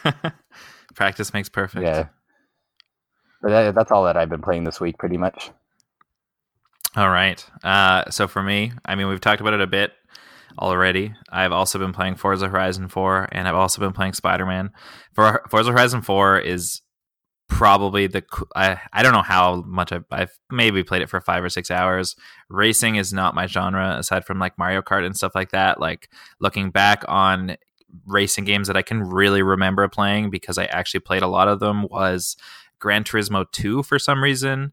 [laughs] Practice makes perfect. Yeah. But that, that's all that I've been playing this week, pretty much. All right. Uh, so for me, I mean, we've talked about it a bit already. I've also been playing Forza Horizon 4 and I've also been playing Spider-Man. For Forza Horizon 4 is probably the I, I don't know how much I've, I've maybe played it for 5 or 6 hours. Racing is not my genre aside from like Mario Kart and stuff like that. Like looking back on racing games that I can really remember playing because I actually played a lot of them was Gran Turismo 2 for some reason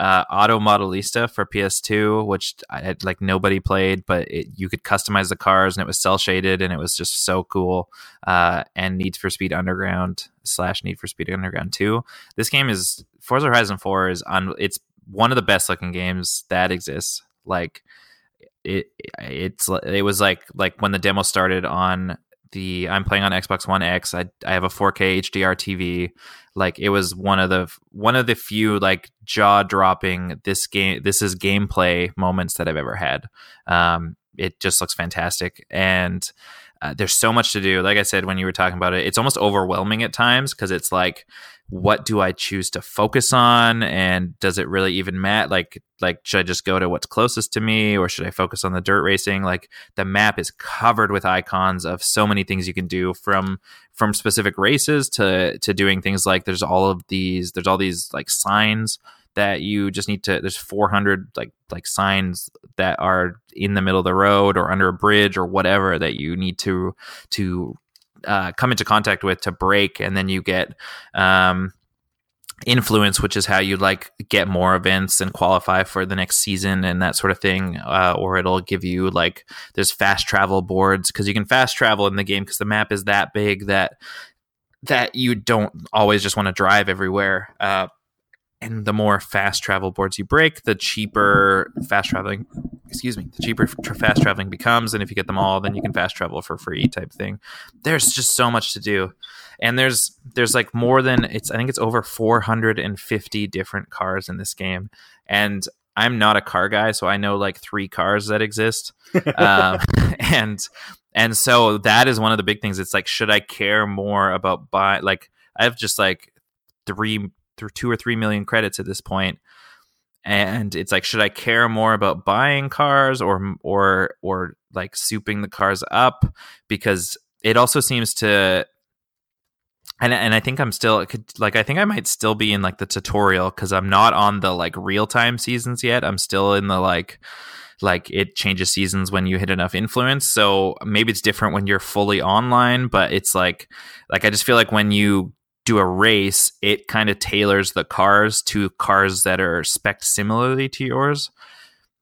uh, Auto Modelista for PS2, which I had like nobody played, but it, you could customize the cars and it was cel shaded and it was just so cool. Uh, and Need for Speed Underground slash Need for Speed Underground 2. This game is Forza Horizon 4 is on. It's one of the best looking games that exists. Like it, it's it was like like when the demo started on the I'm playing on Xbox One X. I I have a 4K HDR TV. Like it was one of the one of the few like jaw dropping this game this is gameplay moments that I've ever had. Um, it just looks fantastic and uh, there's so much to do. Like I said when you were talking about it, it's almost overwhelming at times because it's like what do I choose to focus on? And does it really even matter like like should I just go to what's closest to me or should I focus on the dirt racing? Like the map is covered with icons of so many things you can do from from specific races to to doing things like there's all of these there's all these like signs that you just need to there's 400 like like signs that are in the middle of the road or under a bridge or whatever that you need to to uh, come into contact with to break, and then you get um, influence, which is how you like get more events and qualify for the next season and that sort of thing. Uh, or it'll give you like there's fast travel boards because you can fast travel in the game because the map is that big that that you don't always just want to drive everywhere. Uh, and the more fast travel boards you break, the cheaper fast traveling, excuse me, the cheaper fast traveling becomes. And if you get them all, then you can fast travel for free type thing. There's just so much to do. And there's there's like more than it's I think it's over 450 different cars in this game. And I'm not a car guy, so I know like three cars that exist. [laughs] um, [laughs] and and so that is one of the big things. It's like, should I care more about buy like I have just like three through two or three million credits at this point and it's like should i care more about buying cars or or or like souping the cars up because it also seems to and and I think I'm still could, like I think I might still be in like the tutorial because I'm not on the like real time seasons yet. I'm still in the like like it changes seasons when you hit enough influence. So maybe it's different when you're fully online, but it's like like I just feel like when you do a race, it kind of tailors the cars to cars that are spec similarly to yours.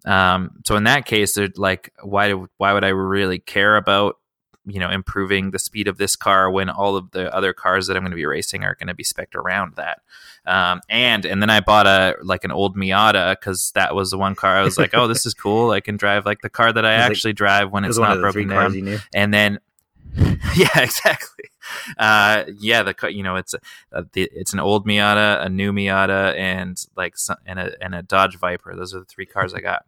Um, so in that case, they're like, why why would I really care about you know improving the speed of this car when all of the other cars that I'm going to be racing are going to be spec'd around that. Um, and and then I bought a like an old Miata because that was the one car I was like, oh, this is cool. I can drive like the car that I [laughs] actually like, drive when it's not broken down. And then [laughs] yeah, exactly. Uh, yeah, the you know it's a, the, it's an old Miata, a new Miata, and like and a and a Dodge Viper. Those are the three cars I got.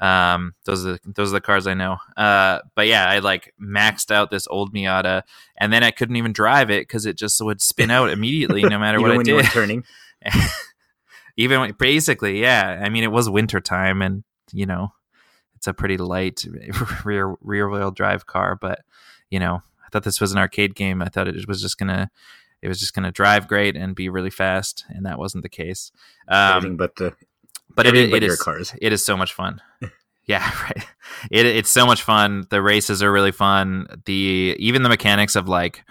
Um, those are the, those are the cars I know. Uh, but yeah, I like maxed out this old Miata, and then I couldn't even drive it because it just would spin out immediately no matter [laughs] what I did. turning. [laughs] even when, basically, yeah. I mean, it was winter time, and you know, it's a pretty light rear rear wheel drive car, but you know, I thought this was an arcade game. I thought it was just gonna it was just gonna drive great and be really fast, and that wasn't the case. Um, but the but it, it, it is cars. It is so much fun. [laughs] yeah, [laughs] right. It, it's so much fun. The races are really fun. The even the mechanics of like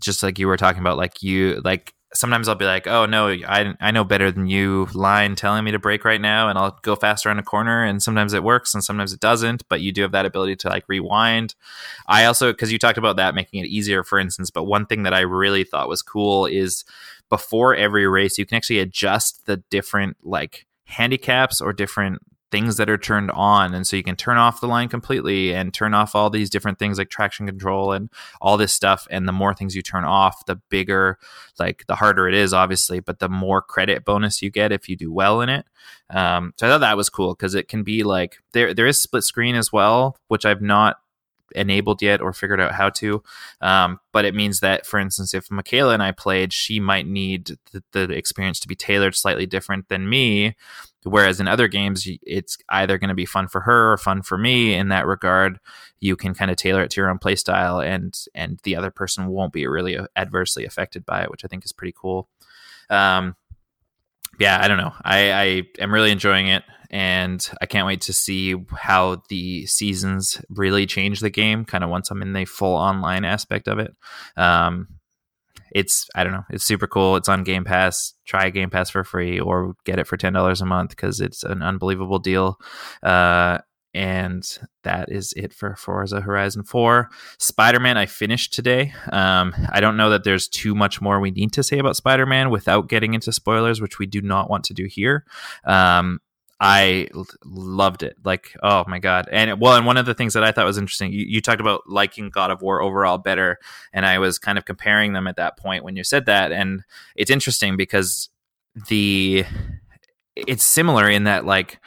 just like you were talking about, like you like sometimes I'll be like, "Oh no, I I know better than you." Line telling me to brake right now, and I'll go faster on a corner. And sometimes it works, and sometimes it doesn't. But you do have that ability to like rewind. I also because you talked about that making it easier, for instance. But one thing that I really thought was cool is before every race, you can actually adjust the different like handicaps or different things that are turned on and so you can turn off the line completely and turn off all these different things like traction control and all this stuff and the more things you turn off the bigger like the harder it is obviously but the more credit bonus you get if you do well in it um, so i thought that was cool because it can be like there there is split screen as well which i've not enabled yet or figured out how to. Um, but it means that, for instance, if Michaela and I played, she might need the, the, experience to be tailored slightly different than me. Whereas in other games, it's either going to be fun for her or fun for me. In that regard, you can kind of tailor it to your own playstyle, and and the other person won't be really adversely affected by it, which I think is pretty cool. Um, yeah, I don't know. I, I am really enjoying it, and I can't wait to see how the seasons really change the game. Kind of once I'm in the full online aspect of it. Um, it's I don't know. It's super cool. It's on Game Pass. Try Game Pass for free or get it for ten dollars a month because it's an unbelievable deal. Uh, and that is it for Forza Horizon 4. Spider Man, I finished today. Um, I don't know that there's too much more we need to say about Spider Man without getting into spoilers, which we do not want to do here. Um, I loved it. Like, oh my god! And well, and one of the things that I thought was interesting, you, you, talked about liking God of War overall better, and I was kind of comparing them at that point when you said that, and it's interesting because the it's similar in that like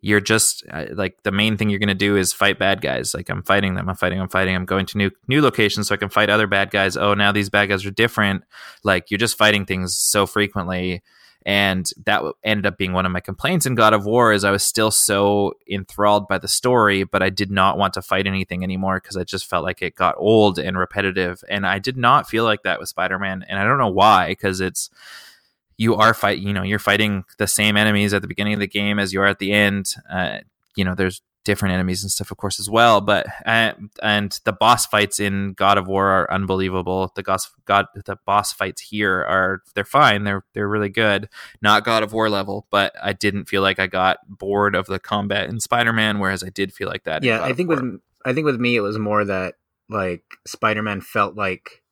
you're just uh, like the main thing you're going to do is fight bad guys. Like I'm fighting them, I'm fighting, I'm fighting. I'm going to new new locations so I can fight other bad guys. Oh, now these bad guys are different. Like you're just fighting things so frequently and that ended up being one of my complaints in God of War is I was still so enthralled by the story, but I did not want to fight anything anymore because I just felt like it got old and repetitive. And I did not feel like that with Spider-Man, and I don't know why because it's you are fight you know you're fighting the same enemies at the beginning of the game as you are at the end. Uh, you know, there's different enemies and stuff, of course, as well. But uh, and the boss fights in God of War are unbelievable. The boss God the boss fights here are they're fine. They're they're really good. Not God of War level, but I didn't feel like I got bored of the combat in Spider Man, whereas I did feel like that. Yeah, I think with I think with me it was more that like Spider Man felt like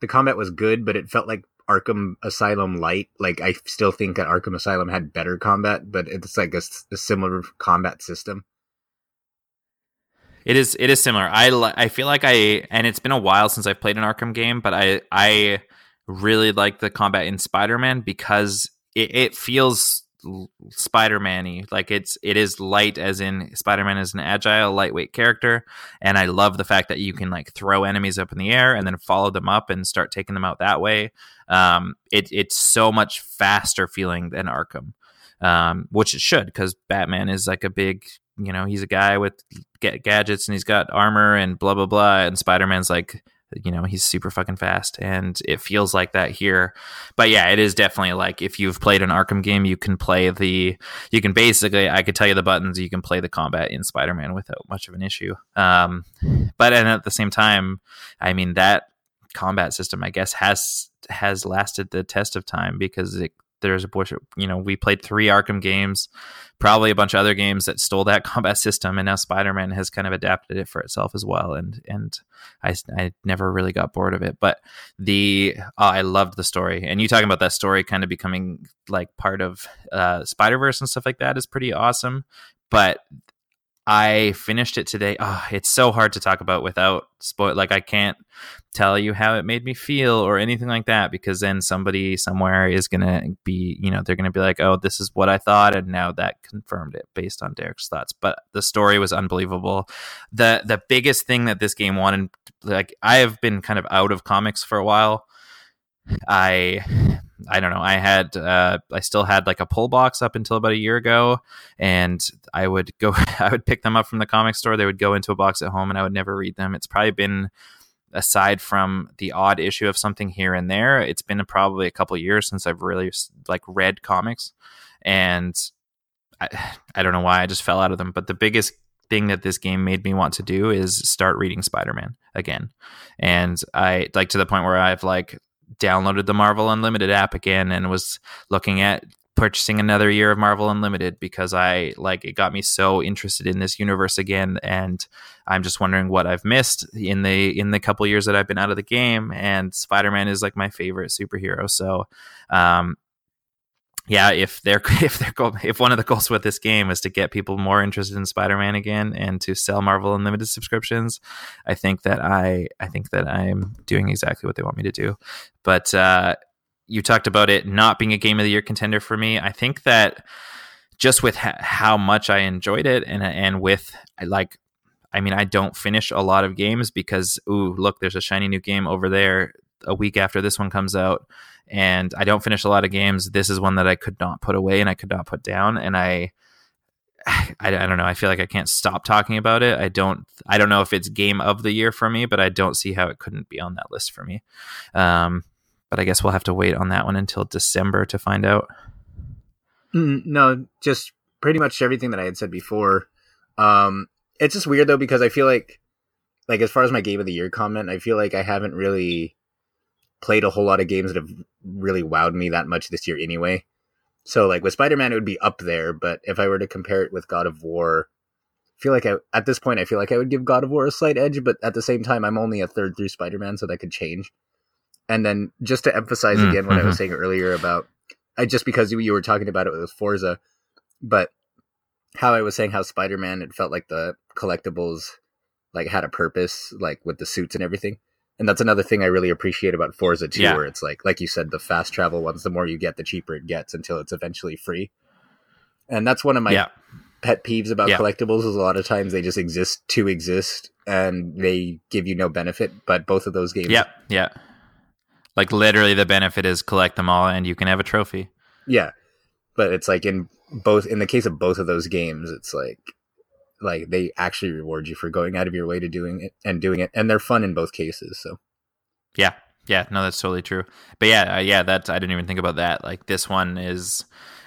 the combat was good, but it felt like Arkham Asylum Light. Like I still think that Arkham Asylum had better combat, but it's like a, a similar combat system. It is it is similar. I I feel like I and it's been a while since I've played an Arkham game, but I I really like the combat in Spider-Man because it, it feels Spider-Man-y. Like it's it is light as in Spider-Man is an agile, lightweight character, and I love the fact that you can like throw enemies up in the air and then follow them up and start taking them out that way. Um, it it's so much faster feeling than Arkham. Um, which it should because Batman is like a big you know he's a guy with ga- gadgets and he's got armor and blah blah blah and spider-man's like you know he's super fucking fast and it feels like that here. But yeah it is definitely like if you've played an arkham game you can play the you can basically i could tell you the buttons you can play the combat in spider-man without much of an issue. Um but and at the same time i mean that combat system, I guess, has has lasted the test of time because it, there's a bunch of, you know, we played three Arkham games, probably a bunch of other games that stole that [laughs] combat system, and now Spider Man has kind of adapted it for itself as well. And and I I never really got bored of it, but the oh, I loved the story. And you talking about that story kind of becoming like part of uh, Spider Verse and stuff like that is pretty awesome. But I finished it today. Oh, it's so hard to talk about without spoil. Like I can't tell you how it made me feel or anything like that because then somebody somewhere is gonna be, you know, they're gonna be like, "Oh, this is what I thought," and now that confirmed it based on Derek's thoughts. But the story was unbelievable. the The biggest thing that this game wanted, like, I have been kind of out of comics for a while. I I don't know. I had uh, I still had like a pull box up until about a year ago, and I would go. [laughs] I would pick them up from the comic store. They would go into a box at home, and I would never read them. It's probably been aside from the odd issue of something here and there. It's been probably a couple years since I've really like read comics, and I, [sighs] I don't know why I just fell out of them. But the biggest thing that this game made me want to do is start reading Spider-Man again. And I like to the point where I've like downloaded the Marvel Unlimited app again and was looking at purchasing another year of Marvel Unlimited because I like it got me so interested in this universe again and I'm just wondering what I've missed in the in the couple years that I've been out of the game and Spider-Man is like my favorite superhero. So um yeah, if they're [laughs] if goal if one of the goals with this game is to get people more interested in Spider-Man again and to sell Marvel Unlimited subscriptions, I think that I I think that I'm doing exactly what they want me to do. But uh, you talked about it not being a game of the year contender for me. I think that just with ha- how much I enjoyed it and and with like I mean I don't finish a lot of games because ooh look there's a shiny new game over there a week after this one comes out and I don't finish a lot of games. This is one that I could not put away and I could not put down. And I, [sighs] I, I don't know. I feel like I can't stop talking about it. I don't. I don't know if it's game of the year for me, but I don't see how it couldn't be on that list for me. Um, but I guess we'll have to wait on that one until December to find out. Mm, no, just pretty much everything that I had said before. Um, it's just weird though because I feel like, like as far as my game of the year comment, I feel like I haven't really played a whole lot of games that have really wowed me that much this year anyway. So like with Spider-Man it would be up there, but if I were to compare it with God of War, I feel like I at this point I feel like I would give God of War a slight edge, but at the same time I'm only a third through Spider-Man so that could change. And then just to emphasize mm, again what I was mm-hmm. saying earlier about I just because you were talking about it with Forza, but how I was saying how Spider-Man it felt like the collectibles like had a purpose like with the suits and everything and that's another thing I really appreciate about Forza 2, yeah. where it's like, like you said, the fast travel ones, the more you get, the cheaper it gets until it's eventually free. And that's one of my yeah. pet peeves about yeah. collectibles is a lot of times they just exist to exist and they give you no benefit. But both of those games, yeah, yeah, like literally the benefit is collect them all and you can have a trophy. Yeah, but it's like in both in the case of both of those games, it's like like they actually reward you for going out of your way to doing it and doing it and they're fun in both cases so. Yeah. Yeah no that's totally true. But yeah uh, yeah that i didn't even think about that. Like this one is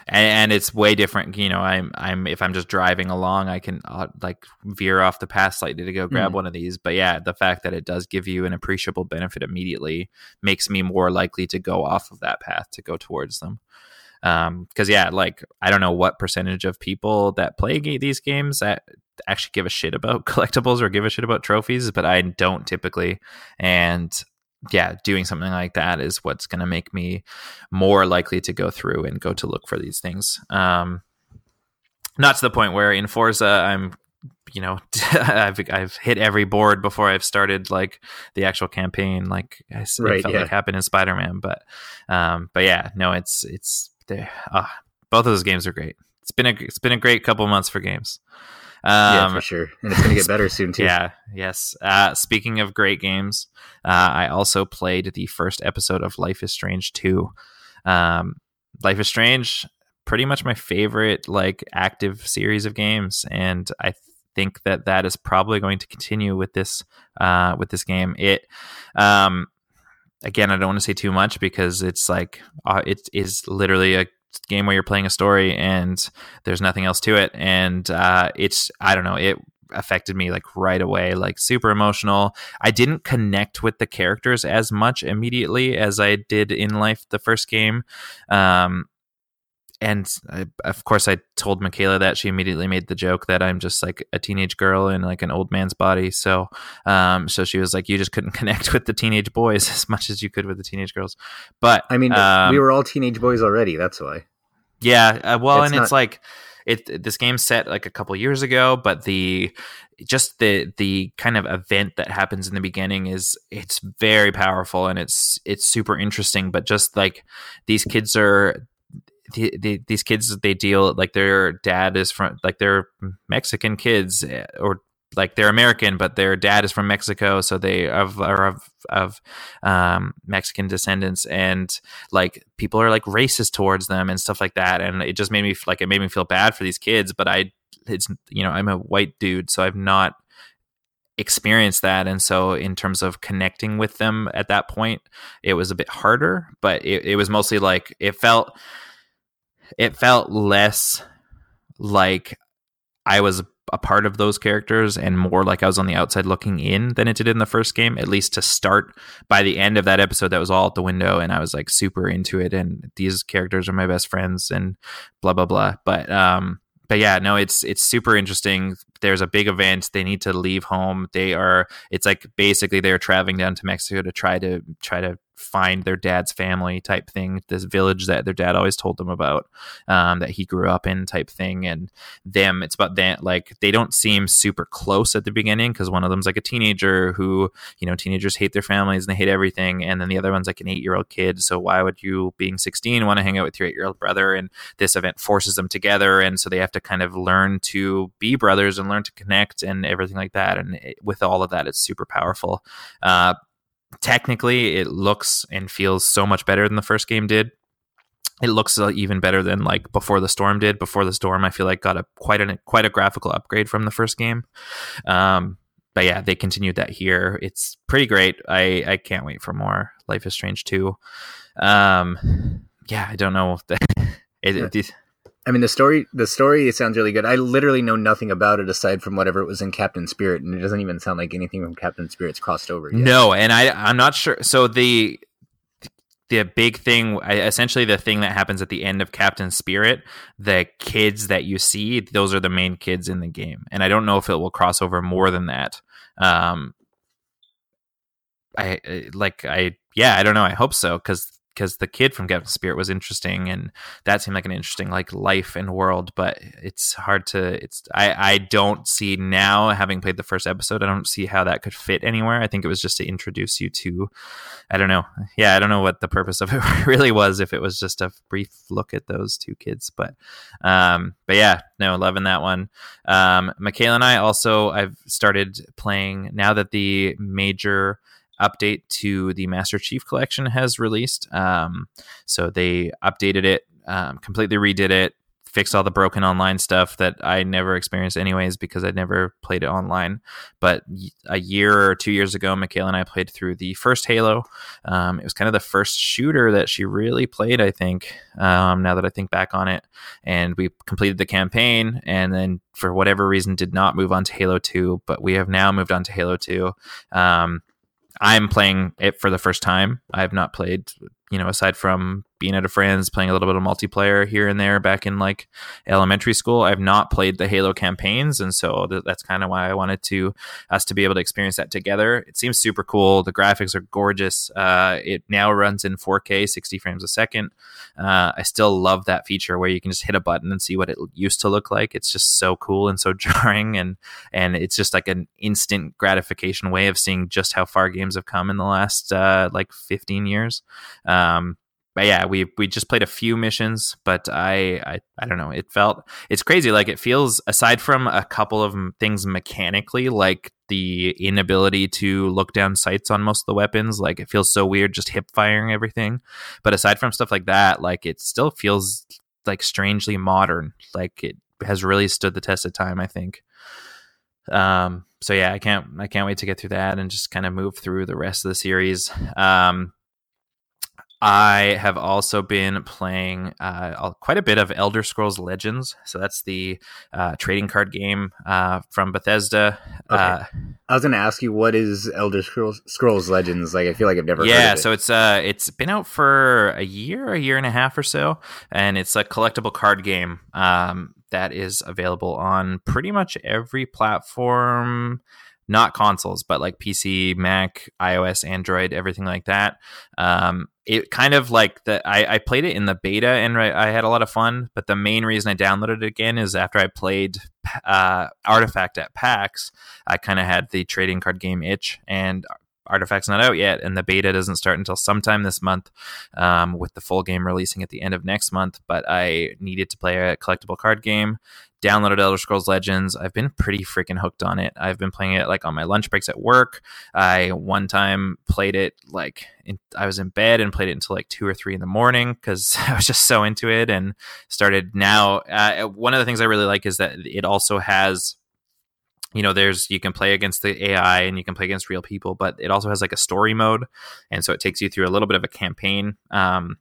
and, and, it's way different you know i'm i'm if i'm just driving along i can uh, like veer off the path slightly to go grab mm. one of these. But yeah the fact that it does give you an appreciable benefit immediately makes me more likely to go off of that path to go towards them um because yeah like i don't know what percentage of people that play g- these games that actually give a shit about [laughs] collectibles or give a shit about trophies but i don't typically and yeah doing something like that is what's going to make me more likely to go through and go to look for these things um not to the point where in forza i'm you know [laughs] I've I've hit every board before I've started like the actual campaign like I right, felt yeah. like happened in Spider Man but um but yeah no it's it's they uh, both of those games are great. It's been a it's been a great couple months for games. Um, yeah, for sure, and it's going to get better soon too. Yeah, yes. Uh, speaking of great games, uh, I also played the first episode of Life is Strange two. Um, Life is Strange, pretty much my favorite like active series of games, and I think that that is probably going to continue with this uh, with this game. It um, again, I don't want to say too much because it's like uh, it is literally a game where you're playing a story and there's nothing else to it, and uh, it's I don't know it. affected me like right away, like super emotional. I didn't connect with the characters as much immediately as I did in life the first game. Um, and I, of course I told Michaela that she immediately made the joke that I'm just like a teenage girl in like an old man's body. So, um, so she was like, you just couldn't [laughs] connect with the teenage boys as much as you could with the teenage girls. But I mean, um, we were all teenage boys already. That's why. Yeah. Uh, well, it's and not- it's like, it this game's set like a couple years ago, but the just the the kind of event that happens in the beginning is it's very powerful and it's it's super interesting. But just like these kids are the, the, these kids they deal like their dad is from like they're Mexican kids eh, or like they're American, but their dad is from Mexico, so they have, are of of um, Mexican descendants, and like people are like racist towards them and stuff like that, and it just made me like it made me feel bad for these kids. But I, it's you know I'm a white dude, so I've not experienced that, and so in terms of connecting with them at that point, it was a bit harder. But it, it was mostly like it felt it felt less like I was a part of those characters and more like I was on the outside looking in than it did in the first game, at least to start. By the end of that episode, that was all out the window, and I was like super into it. And these characters are my best friends, and blah blah blah. But um, but yeah, no, it's it's super interesting. There's a big event. They need to leave home. They are. It's like basically they're traveling down to Mexico to try to try to find their dad's family type thing, this village that their dad always told them about, um, that he grew up in type thing. And them, it's about that, like, they don't seem super close at the beginning because one of them's like a teenager who, you know, teenagers hate their families and they hate everything. And then the other one's like an eight year old kid. So why would you, being 16, want to hang out with your eight year old brother? And this event forces them together. And so they have to kind of learn to be brothers and learn to connect and everything like that. And it, with all of that, it's super powerful. Uh, technically it looks and feels so much better than the first game did. It looks uh, even better than like before the storm did. Before the storm i feel like got a quite a quite a graphical upgrade from the first game. Um, but yeah they continued that here. It's pretty great. I i can't wait for more. Life is strange 2 um yeah i don't know the, [laughs] it, it, I mean, the story the story sounds really good. I literally know nothing about it aside from whatever it was in Captain Spirit, and it doesn't even sound like anything from Captain Spirit's crossed over. Yet. No, and I I'm not sure. So the the big thing essentially the thing that happens at the end of captain spirit the kids that you see those are the main kids in the game and i don't know if it will cross over more than that um i like i yeah i don't know i hope so because because the kid from Captain Spirit was interesting and that seemed like an interesting like life and world but it's hard to it's I I don't see now having played the first episode I don't see how that could fit anywhere. I think it was just to introduce you to I don't know. Yeah I don't know what the purpose of [laughs] it really was if it was just a brief look at those two kids but um but yeah no loving that one. Um Michaela and I also I've started playing now that the major update to the Master Chief Collection has released. Um, so they updated it, um, completely redid it, fixed all the broken online stuff that I never experienced anyways because I'd never played it online. But a year or two years ago, Michaela and I played through the first Halo. Um, it was kind of the first shooter that she really played, I think, um, now that I think back on it. And we completed the campaign and then for whatever reason did not move on to Halo 2, but we have now moved on to Halo 2. Um, I'm playing it for the first time. I have not played, you know, aside from being at a friend's, playing a little bit of multiplayer here and there back in like elementary school. I've not played the Halo campaigns, and so th- that's kind of why I wanted to us to be able to experience that together. It seems super cool. The graphics are gorgeous. Uh, it now runs in 4K, 60 frames a second. Uh, I still love that feature where you can just hit a button and see what it used to look like. It's just so cool and so [laughs] jarring, and and it's just like an instant gratification way of seeing just how far games have come in the last uh, like 15 years. Um, but yeah, we we just played a few missions, but I, I I don't know. It felt it's crazy. Like it feels aside from a couple of things mechanically, like the inability to look down sights on most of the weapons, like it feels so weird just hip firing everything. But aside from stuff like that, like it still feels like strangely modern. Like it has really stood the test of time. I think. Um. So yeah, I can't I can't wait to get through that and just kind of move through the rest of the series. Um I have also been playing uh, quite a bit of Elder Scrolls Legends. So that's the uh, trading card game uh, from Bethesda. Okay. Uh, I was going to ask you what is Elder Scrolls, Scrolls Legends? Like, I feel like I've never. yeah, heard of it. so it's uh, it's been out for a year, a year and a half or so, and it's a collectible card game um, that is available on pretty much every platform not consoles, but like PC, Mac, iOS, Android, everything like that. Um, it kind of like the I, I, played it in the beta and I had a lot of fun. But the main reason I downloaded it again is after I played uh, Artifact at PAX, I kind of had the trading card game itch, and Artifact's not out yet, and the beta doesn't start until sometime this month, um, with the full game releasing at the end of next month. But I needed to play a collectible card game downloaded Elder Scrolls Legends. I've been pretty freaking hooked on it. I've been playing it like on my lunch breaks at work. I one time played it like in, I was in bed and played it until like two or three in the morning because [laughs] I was just so into it and started now. Uh, one of the things I really like is that it also has you know there's you can play against the ai and you can play against real people but it also has like a story mode. And so it takes you through a little bit of a campaign um,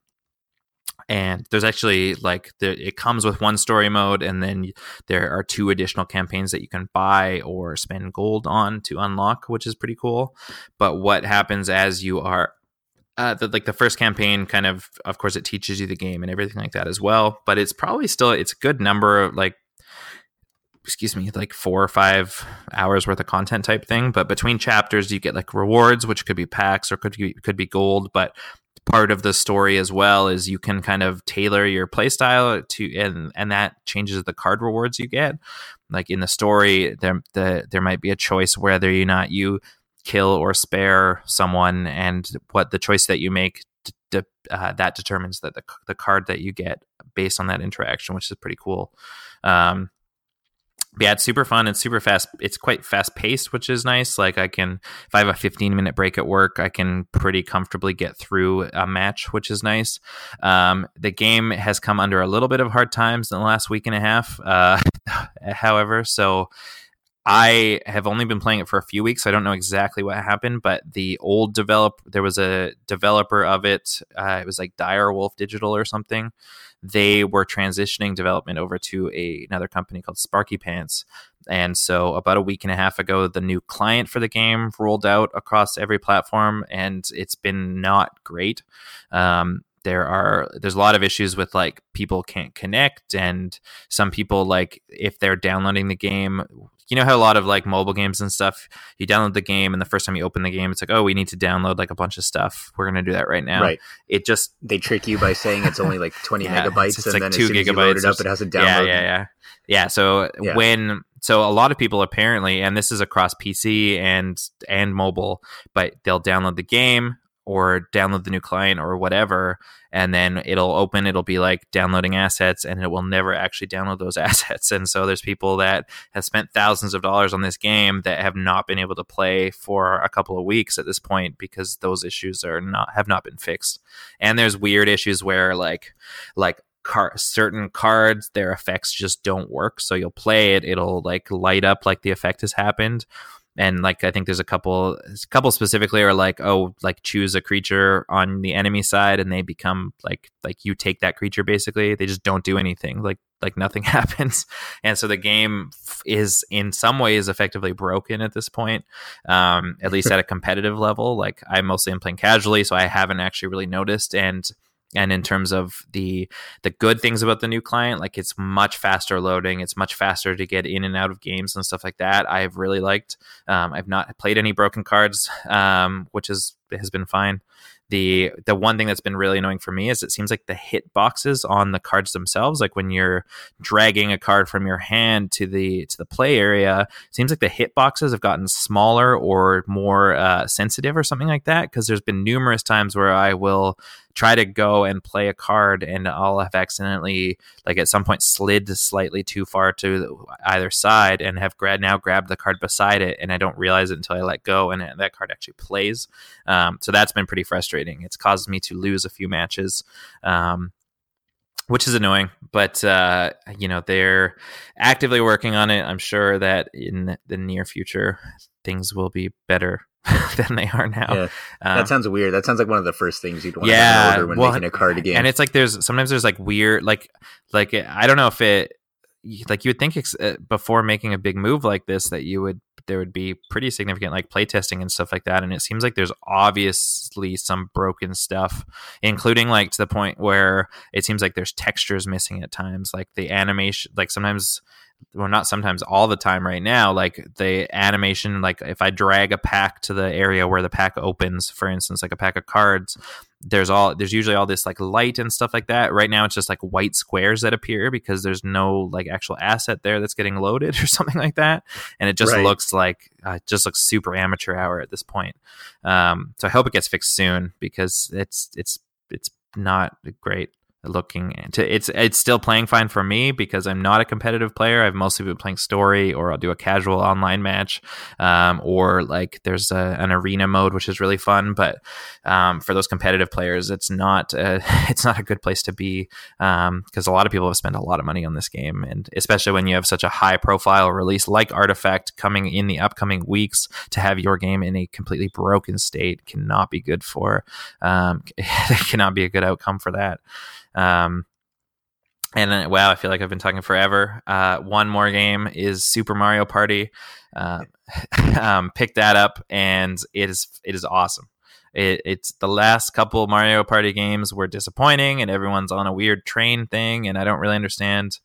and there's actually like the, it comes with one story mode and then there are two additional campaigns that you can buy or spend gold on to unlock which is pretty cool. But what happens as you are uh, the, like the first campaign kind of of course it teaches you the game and everything like that as well but it's probably still it's a good number of like excuse me like four or five hours worth of content type thing. But between chapters you get like rewards which could be packs or could be could be gold. But part of the story as well is you can kind of tailor your playstyle to and and that changes the card rewards you get. Like in the story there the, there might be a choice whether or not you kill or spare someone and what the choice that you make uh, that determines that the, the card that you get based on that interaction which is pretty cool. Um, yeah, it's super fun. It's super fast. It's quite fast paced, which is nice. Like I can, if I have a 15 minute break at work, I can pretty comfortably get through a match, which is nice. Um, the game has come under a little bit of hard times in the last week and a half. Uh, [laughs] however, so I have only been playing it for a few weeks. So I don't know exactly what happened, but the old develop there was a developer of it. Uh, it was like Dire Wolf Digital or something they were transitioning development over to a, another company called Sparkypants. And so, about a week and a half ago, the new client for the game rolled out across every platform, and it's been not great. Um, there are there's a lot of issues with like people can't connect and some people like if they're downloading the game you know how a lot of like mobile games and stuff, you download the game and the first time you open the game, it's like, oh, we need to download like a bunch of stuff. We're gonna do that right now. Right. It just they trick you by saying it's only like 20 [laughs] yeah, megabytes, and like then two as soon gigabytes. as you load it up, it has to download. Yeah, yeah, yeah. Yeah. So Yeah. when so a lot of people apparently, and this is across PC and and mobile, but they'll download the game or download the new client or whatever and then it'll open it'll be like downloading assets and it will never actually download those [laughs] assets. And so there's people that have spent thousands of dollars on this game that have not been able to play for a couple of weeks at this point because those issues are not have not been fixed. And there's weird issues where like like car- certain cards their effects just don't work. So you'll play it it'll like light up like the effect has happened and like I think there's a couple a couple specifically are like oh like choose a creature on the enemy side and they become like like you take that creature basically. They just don't do anything like like nothing [laughs] happens. And so the game f- is in some ways effectively broken at this point um at least at a [laughs] competitive level. Like I mostly am playing casually so I haven't actually really noticed. And and in terms of the the good things about the new client like it's much faster loading it's much faster to get in and out of games and stuff like that. I've really liked um, i've not played any broken cards um, which is has been fine the the one thing that's been really annoying for me is it seems like the hit boxes on the cards themselves like when you're dragging a card from your hand to the to the play area seems like the hit boxes have gotten smaller or more uh, sensitive or something like that because there's been numerous times where i will try to go and play a card and I'll have accidentally like at some point slid slightly too far to either side and have grad now grabbed the card beside it and I don't realize it until I let go and that card actually plays. Um, so that's been pretty frustrating. It's caused me to lose a few matches. Um, which is annoying, but uh, you know they're actively working on it. I'm sure that in the near future things will be better [laughs] than they are now. Yeah, Um, that sounds weird. That sounds like one of the first things you'd want Yeah, to order when well, making a card game. and it's like there's sometimes there's like weird like like I don't know if it like you would think ex- uh, before making a big move like this that you would there would be pretty significant like playtesting and stuff like that and it seems like there's obviously some broken stuff including like to the point where it seems like there's textures missing at times like the animation like sometimes well not sometimes all the time right now like the animation like if i drag a pack to the area where the pack opens for instance like a pack of cards there's all there's usually all this like light and stuff like that. Right now it's just like white squares that appear because there's no like actual asset there that's getting loaded [laughs] or something like that. And it just Right. looks like uh, it just looks super amateur hour at this point. Um so i hope it gets fixed soon because it's it's it's not great looking to it's it's still playing fine for me because I'm not a competitive player. I've mostly been playing story or I'll do a casual online match um, or like there's a, an arena mode which is really fun. But um, for those competitive players, it's not a, [laughs] it's not a good place to be because a lot of people have spent a lot of money on this game and especially when you have such a high profile release like Artifact coming in the upcoming weeks to have your game in a completely broken state cannot be good for um, it [laughs] cannot be a good outcome for that. Um, and then, wow, I feel like I've been talking forever. Uh, one more game is Super Mario Party. Uh, [laughs] um, pick that up, and it is it is awesome. It, it's the last couple Mario Party games were disappointing, and everyone's on a weird train thing, and I don't really understand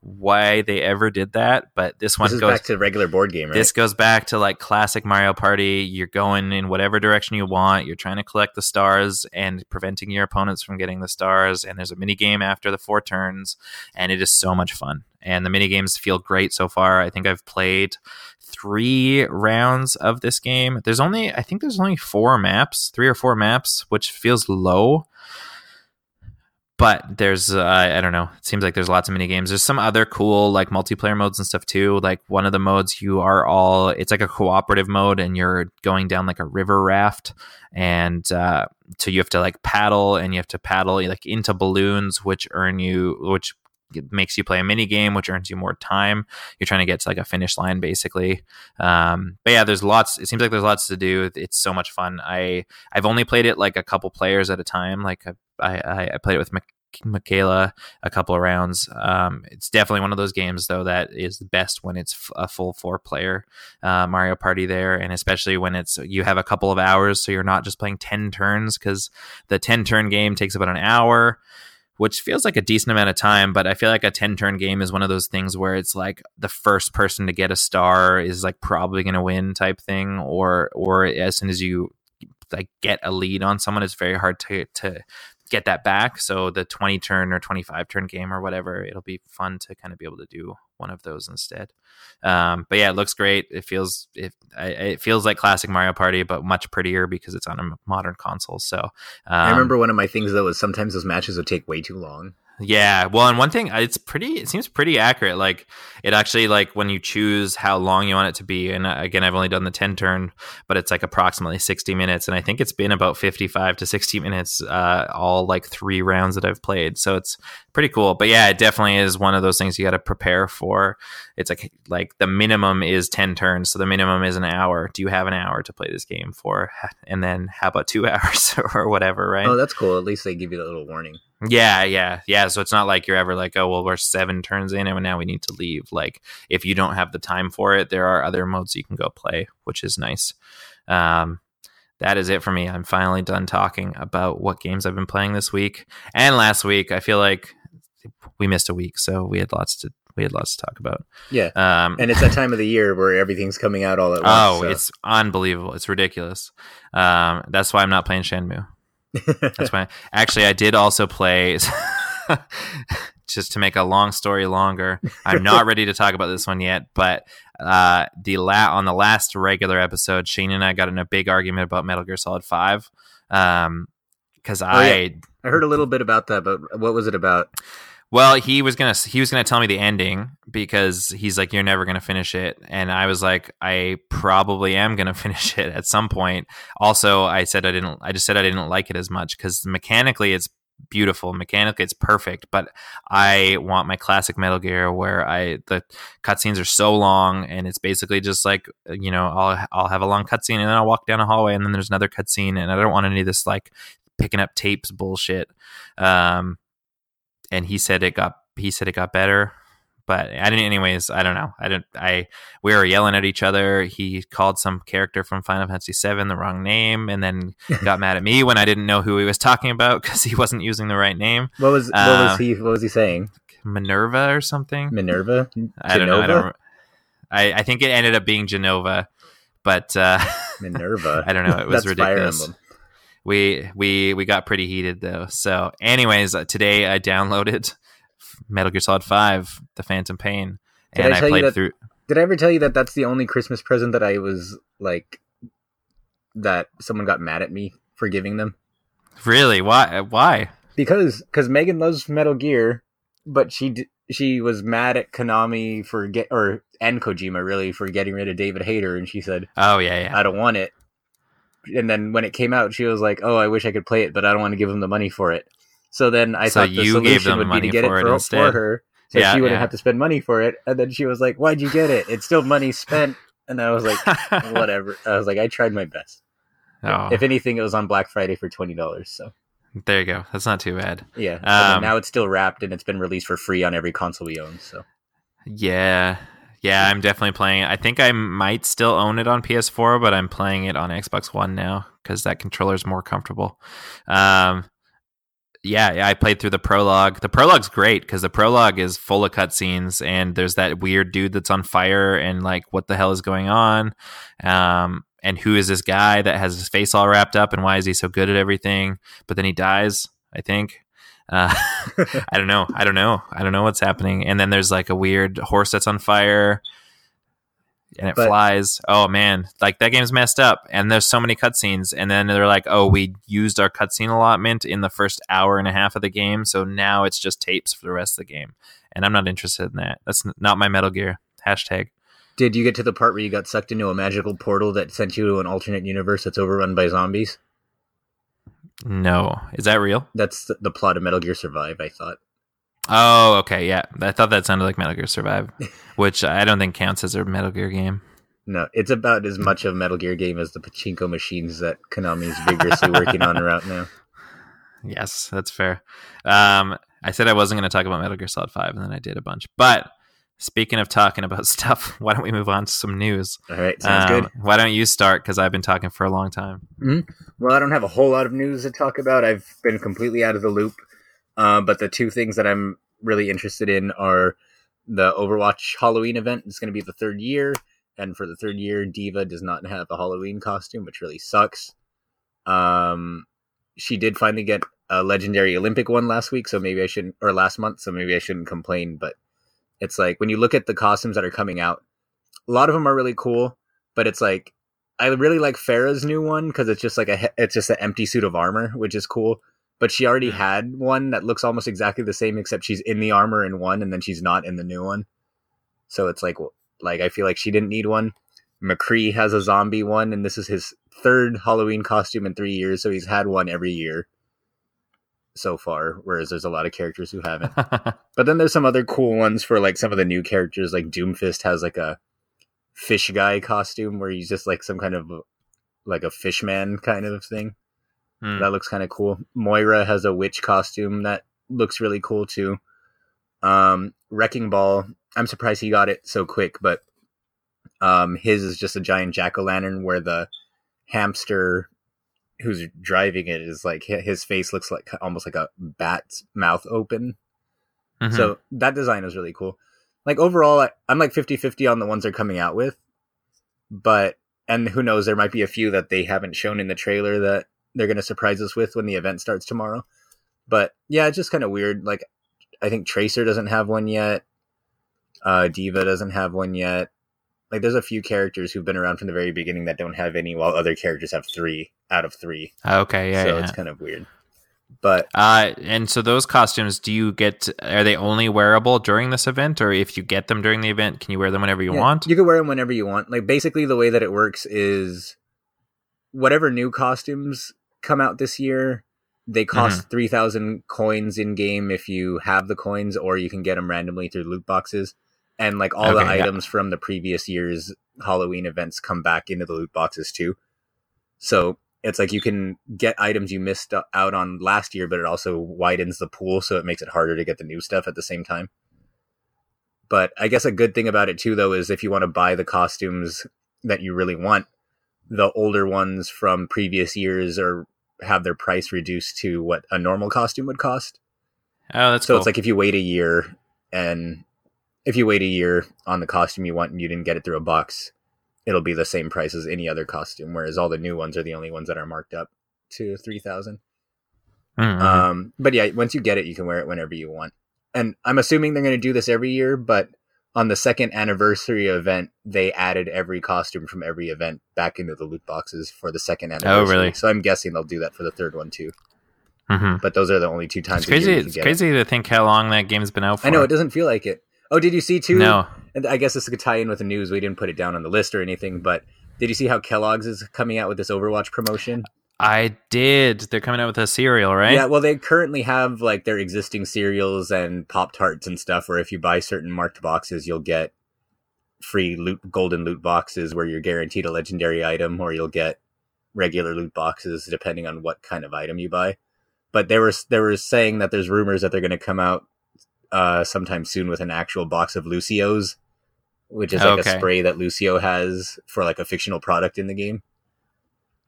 why they ever did that. But this one this is goes back to regular board game, right? this goes back to like classic Mario Party. You're going in whatever direction you want. You're trying to collect the stars and preventing your opponents from getting the stars. And there's a mini game after the four turns, and it is so much fun. And the mini games feel great so far. I think I've played three rounds of this game. There's only I think there's only four maps, three or four maps, which feels low but there's uh, I don't know. It seems like there's lots of mini games. There's some other cool like multiplayer modes and stuff too. Like one of the modes you are all it's like a cooperative mode and you're going down like a river raft and uh, so you have to like paddle and you have to paddle like into balloons which earn you which makes you play a mini game which earns you more time you're trying to get to like a finish line basically um, but yeah there's lots it seems like there's lots to do it's so much fun i i've only played it like a couple players at a time like i i, I played it with Michaela a couple of rounds. Um, it's definitely one of those games though that is best when it's f- a full four player uh, Mario Party there, and especially when it's you have a couple of hours, so you're not just playing ten turns because the ten turn game takes about an hour. Which feels like a decent amount of time, but I feel like a 10 turn game is one of those things where it's like the first person to get a star is like probably going to win type thing, or or as soon as you like get a lead on someone, it's very hard to to get that back. So the 20 turn or 25 turn game or whatever, it'll be fun to kind of be able to do one of those instead. Um, but yeah, it looks great. It feels it, it feels like classic Mario Party, but much prettier because it's on a modern console. So um, I remember one of my things though was sometimes those matches would take way too long. Yeah, well, and one thing, it's pretty. It seems pretty accurate. Like it actually, like when you choose how long you want it to be. And uh, again, I've only done the ten turn, but it's like approximately sixty minutes, and I think it's been about fifty-five to sixty minutes, uh, all like three rounds that I've played. So it's pretty cool. But yeah, it definitely is one of those things you got to prepare for. It's like like the minimum is ten turns, so the minimum is an hour. Do you have an hour to play this game for? And then how about two [laughs] hours or whatever, right? Oh, that's cool. At least they give you that little warning. Yeah, yeah, yeah. So it's not like you're ever like, oh, well, we're seven turns in and now we need to leave. Like, if you don't have the time for it, there are other modes you can go play, which is nice. Um, that is it for me. I'm finally done talking about what games I've been playing this week and last week. I feel like we missed a week, so we had lots to we had lots to talk about. Yeah, Um, and it's that time of the year where everything's coming out all at [laughs] once. oh, so- it's unbelievable. It's ridiculous. Um, that's why I'm not playing Shenmue. That's why. Actually, I did also play. [laughs] just to make a long story longer, I'm not ready to talk about this one yet. But uh, the la- on the last regular episode, Shane and I got in a big argument about Metal Gear Solid Five. Um, because I yeah. I heard a little bit about that, but what was it about? Well, he was gonna he was gonna tell me the ending because he's like, "You're never gonna finish it," and I was like, "I probably am gonna [laughs] finish it at some point." Also, I said I didn't. I just said I didn't like it as much because mechanically, it's beautiful mechanically it's perfect but i want my classic metal gear where i the cutscenes are so long and it's basically just like you know i'll i'll have a long cutscene and then i'll walk down a hallway and then there's another cutscene and i don't want any of this like picking up tapes bullshit um and he said it got he said it got better but I didn't. Anyways, I don't know. I didn't. I we were yelling at each other. He called some character from Final Fantasy VII the wrong name, and then [laughs] got mad at me when I didn't know who he was talking about because he wasn't using the right name. What was what Uh, was he what was he saying? Minerva or something. Minerva? I don't know. I don't. I, I think it ended up being Jenova, but uh, [laughs] Minerva. I don't know. It was ridiculous. We we we got pretty heated though. So, anyways, uh, today I downloaded [laughs] Metal Gear Solid Five: The Phantom Pain, Did and I I, played that- through. Did I ever tell you that that's the only Christmas present that I was like that someone got mad at me for giving them? Really? Why? Why? Because because Megan loves Metal Gear, but she d- she was mad at Konami for get or and Kojima really for getting rid of David Hayter, and she said Oh yeah, yeah. I don't want it. And then when it came out, she was like, "Oh, I wish I could play it, but I don't want to give them the money for it." So then I So thought the you solution gave them would be to get for it for, for her, so Yeah, she wouldn't yeah. have to spend money for it. And then she was like, "Why'd you get it? It's still money spent." And I was like, [laughs] "Whatever." I was like, "I tried my best." oh, If anything, it was on Black Friday for twenty dollars. So there you go. That's not too bad. yeah, Um, now it's still wrapped and it's been released for free on every console we own. So Yeah. Yeah, I'm definitely playing it. I think I might still own it on PS4, but I'm playing it on Xbox One now because that controller is more comfortable. Um, yeah, yeah, I played through the prologue. The prologue's great because the prologue is full of cutscenes, and there's that weird dude that's on fire, and like, what the hell is going on? Um, and who is this guy that has his face all wrapped up, and why is he so good at everything? But then he dies, I think. Uh, [laughs] I don't know. I don't know. I don't know what's happening. And then there's like a weird horse that's on fire and it But- flies. Oh man, like that game's messed up. And there's so many cutscenes. And then they're like, oh, we used our cutscene allotment in the first hour and a half of the game. So now it's just tapes for the rest of the game. And I'm not interested in that. That's not my Metal Gear. Hashtag. did you get to the part where you got sucked into a magical portal that sent you to an alternate universe that's overrun by zombies? No. Is that real? That's the, the plot of Metal Gear Survive. I thought. Oh, okay. Yeah. I thought that sounded like Metal Gear Survive, [laughs] which I don't think counts as a Metal Gear game. No, it's about as much of a Metal Gear game as the pachinko machines that Konami is vigorously working on right now. [laughs] Yes, that's fair. Um, I said I wasn't going to talk about Metal Gear Solid 5, and then I did a bunch. But speaking of talking about [laughs] stuff, why don't we move on to some news? All right, sounds Um, good. Why don't you start? Because I've been talking for a long time. Well, I don't have a whole lot of news to talk about. I've been completely out of the loop. Uh, but the two things that I'm really interested in are the Overwatch Halloween event. It's going to be the third year, and for the third year, D.Va does not have a Halloween costume, which really sucks. Um, she did finally get a legendary Olympic one last week, so maybe I shouldn't, or last month, so maybe I shouldn't complain. But it's like when you look at the costumes that are coming out, a lot of them are really cool, but it's like I really like Pharah's new one because it's just like a it's just an empty suit of armor, which is cool. But she already had one that looks almost exactly the same, except she's in the armor in one, and then she's not in the new one. So it's like, like I feel like she didn't need one. McCree has a zombie one, and this is his third Halloween costume in three years, so he's had one every year so far. Whereas there's a lot of characters who haven't. [laughs] But then there's some other cool ones for like some of the new characters. Like Doomfist has like a fish guy costume where he's just like some kind of like a fishman kind of thing. Hmm. That looks kind of cool. Moira has a witch costume that looks really cool too. Um, Wrecking Ball. I'm surprised he got it so quick, but um, his is just a giant jack o' lantern where the hamster who's driving it is like his face looks like almost like a bat's mouth open. Mhm. So that design is really cool. Like overall, I, I'm like 50 50 on the ones they're coming out with. But, and who knows, there might be a few that they haven't shown in the trailer that they're going to surprise us with when the event starts tomorrow. But yeah, it's just kind of weird. Like, I think Tracer doesn't have one yet. Uh, D.Va doesn't have one yet. Like, there's a few characters who've been around from the very beginning that don't have any, while other characters have three out of three. okay, yeah, so yeah. it's kind of weird. But Uh, and so those costumes, do you get? Are they only wearable during this event, or if you get them during the event, can you wear them whenever you Yeah, want? You can wear them whenever you want. Like basically, the way that it works is whatever new costumes come out this year, they cost 3000 coins in game if you have the coins or you can get them randomly through loot boxes and like all the Okay, yeah. items from the previous year's halloween events come back into the loot boxes too so it's like you can get items you missed out on last year but it also widens the pool so it makes it harder to get the new stuff at the same time but i guess a good thing about it too though is if you want to buy the costumes that you really want the older ones from previous years are have their price reduced to what a normal costume would cost. Oh, that's so cool. it's like if you wait a year and if you wait a year on the costume you want and you didn't get it through a box, it'll be the same price as any other costume. Whereas all the new ones are the only ones that are marked up to three thousand. Mhm. Um, but yeah, once you get it, you can wear it whenever you want. And I'm assuming they're going to do this every year, but on the second anniversary event, they added every costume from every event back into the loot boxes for the second anniversary. Oh, really? So I'm guessing they'll do that for the third one too. Mhm. But those are the only two times. It's crazy. you can It's crazy to think how long that game's been out for. I know it doesn't feel like it. Oh, did you see too? No. And I guess this could tie in with the news. We didn't put it down on the list or anything, but did you see how Kellogg's is coming out with this Overwatch promotion? I did. They're coming out with a cereal, right? Yeah, well, they currently have like their existing cereals and Pop Tarts and stuff. Where if you buy certain marked boxes, you'll get free loot, golden loot boxes where you're guaranteed a legendary item, or you'll get regular loot boxes depending on what kind of item you buy. But they were they were saying that there's rumors that they're going to come out uh, sometime soon with an actual box of Lucio's, which is like Okay. a spray that Lucio has for like a fictional product in the game.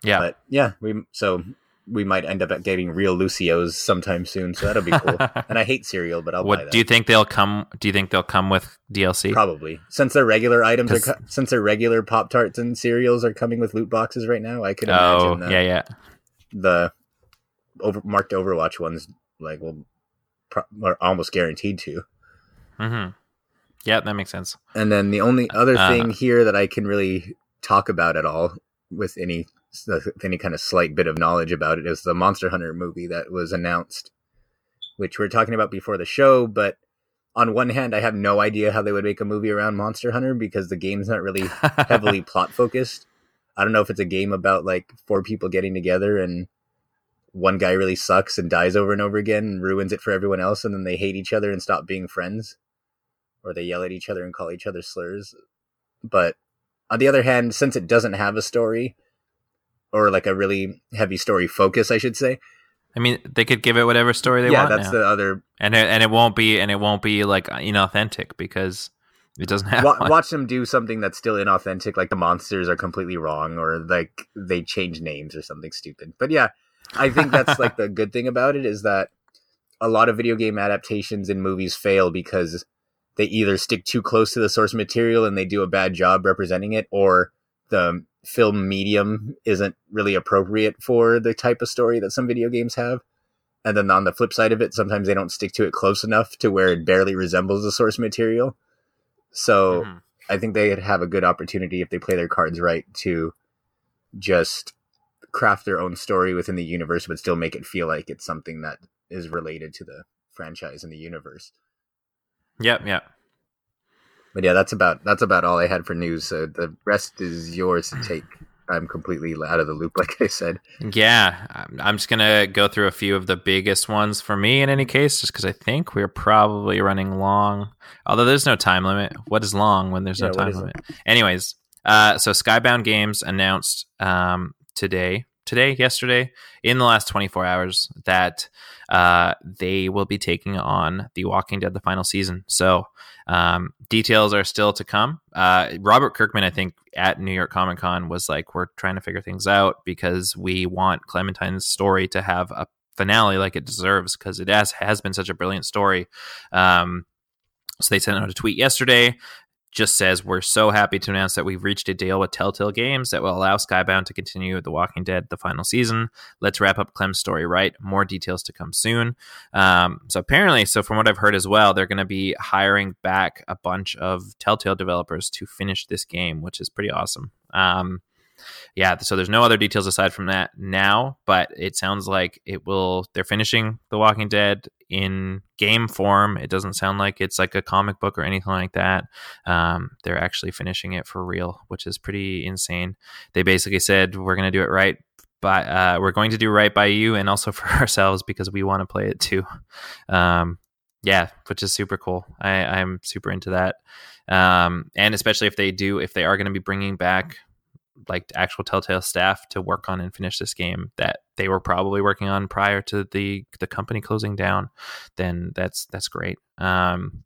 Yeah. But yeah, we so we might end up getting real Lucio's sometime soon, so that'll be cool. [laughs] and I hate cereal, but I'll buy what that. do you think they'll come? Do you think they'll come with DLC? Probably since their regular items are co- since their regular Pop Tarts and cereals are coming with loot boxes right now. I could oh, imagine that yeah, yeah. the over marked Overwatch ones like will pro- are almost guaranteed to. Mm-hmm. Yeah, that makes sense. And then the only other Uh, thing here that I can really talk about at all with any with any kind of slight bit of knowledge about it is the Monster Hunter movie that was announced, which we are talking about before the show. But on one hand, I have no idea how they would make a movie around Monster Hunter because the game's not really heavily [laughs] plot focused. I don't know if it's a game about like four people getting together and one guy really sucks and dies over and over again and ruins it for everyone else and then they hate each other and stop being friends or they yell at each other and call each other slurs. But on the other hand, since it doesn't have a story or like a really heavy story focus, I should say. I mean, they could give it whatever story they yeah, want that's now. the other and it, and it won't be and it won't be like inauthentic because it doesn't have Wa- watch them do something that's still inauthentic, like the monsters are completely wrong, or like they change names or something stupid. But yeah, I think that's like [laughs] the good thing about it is that a lot of video game adaptations in movies fail because they either stick too close to the source material and they do a bad job representing it, or the film medium isn't really appropriate for the type of story that some video games have. And then on the flip side of it, sometimes they don't stick to it close enough to where it barely resembles the source material. So Mhm. I think they'd have a good opportunity if they play their cards right to just craft their own story within the universe, but still make it feel like it's something that is related to the franchise and the universe. Yep, yep. But yeah, that's about that's about all I had for news. So the rest is yours to take. I'm completely out of the loop, [laughs] like I said. Yeah, I'm- I'm just gonna go through a few of the biggest ones for me. In any case, just because I think we're probably running long. Although there's no time limit. What is long when there's Yeah, no time is it? limit? Anyways, uh, so Skybound Games announced um, today, today, yesterday, in the last 24 hours that uh, they will be taking on The Walking Dead, the final season. So um, details are still to come. Uh, Robert Kirkman, I think, at New York Comic Con was like, "We're trying to figure things out because we want Clementine's story to have a finale like it deserves because it has has been such a brilliant story." Um, so they sent out a tweet yesterday. Just says we're so happy to announce that we've reached a deal with Telltale Games that will allow Skybound to continue The Walking Dead the final season. Let's wrap up Clem's story right. More details to come soon. Um, so apparently, so from what I've heard as well, they're going to be hiring back a bunch of Telltale developers to finish this game, which is pretty awesome. Um, yeah, so there's no other details aside from that now, but it sounds like it will. They're finishing The Walking Dead in game form. It doesn't sound like it's like a comic book or anything like that. Um, they're actually finishing it for real, which is pretty insane. They basically said we're going to do it right by uh, we're going to do right by you and also [laughs] for ourselves because we want to play it too. Um, yeah, which is super cool. I, I'm super into that, um, and especially if they do, if they are going to be bringing back like actual Telltale staff to work on and finish this game that they were probably working on prior to the the company closing down, then that's that's great. Um,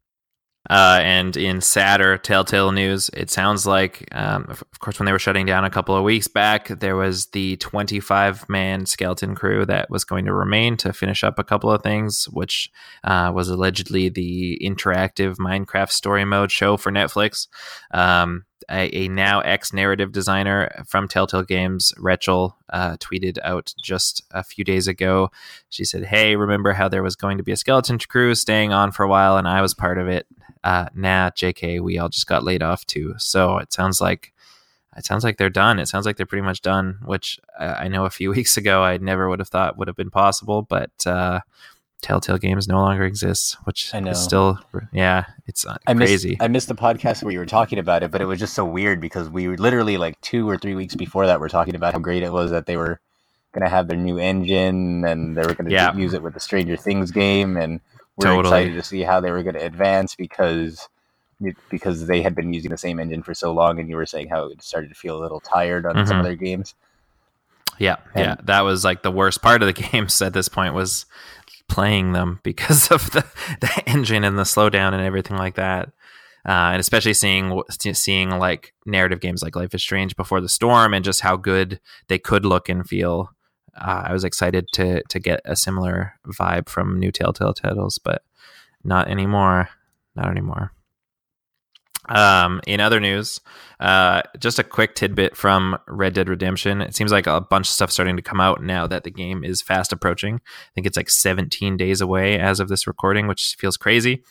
uh, and in sadder Telltale news, it sounds like, um, of course, when they were shutting down a couple of weeks back, there was the 25 man skeleton crew that was going to remain to finish up a couple of things, which uh, was allegedly the interactive Minecraft story mode show for Netflix. Um, a, a, now ex narrative designer from Telltale Games, Rachel, uh, tweeted out just a few days ago. She said, Hey, remember how there was going to be a skeleton crew staying on for a while and I was part of it? uh, nah, JK, we all just got laid off too. So it sounds like it sounds like they're done. It sounds like they're pretty much done, which uh, I know a few [laughs] weeks ago I never would have thought would have been possible, but uh, Telltale Games no longer exists, which I know. is still, yeah, it's uh, I crazy. Missed, I missed the podcast where you were talking about it, but it was just so weird because we were literally like two or three weeks before that, we're talking about how great it was that they were going to have their new engine and they were going to yeah. use it with the Stranger Things game and we're totally. excited to see how they were going to advance because because they had been using the same engine for so long, and you were saying how it started to feel a little tired on mm-hmm. some of their games. Yeah, and, yeah, that was like the worst part of the [laughs] games at this point was playing them [laughs] because of the the engine and the slowdown and everything like that. Uh, and especially seeing seeing like narrative games like Life is Strange before the storm and just how good they could look and feel uh, I was excited to to get a similar vibe from new Telltale titles, but not anymore. Not anymore. Um, in other news, uh, just a quick tidbit from Red Dead Redemption. It seems like a bunch of stuff starting to come out now that the game is fast approaching. I think it's like 17 days away as of this recording, which feels crazy.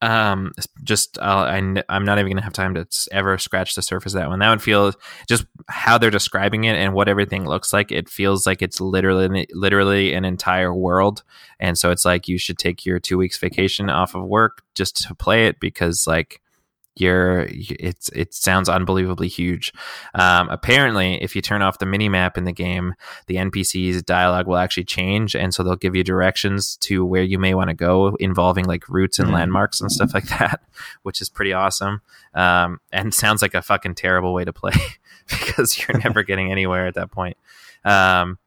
Um, just uh, I, I'm not even gonna have time to ever scratch the surface of that one. That one feels just how they're describing it and what everything looks like. It feels like it's literally literally an entire world, and so it's like you should take your two weeks vacation off of work just to play it because like you're it's it sounds unbelievably huge. Um, apparently, if you turn off the mini map in the game, the NPCs dialogue will actually change, and so they'll give you directions to where you may want to go, involving like routes and mm-hmm. landmarks and stuff like that, which is pretty awesome. Um, and [laughs] sounds like a fucking terrible way to play [laughs] because you're [laughs] never getting anywhere at that point. Um,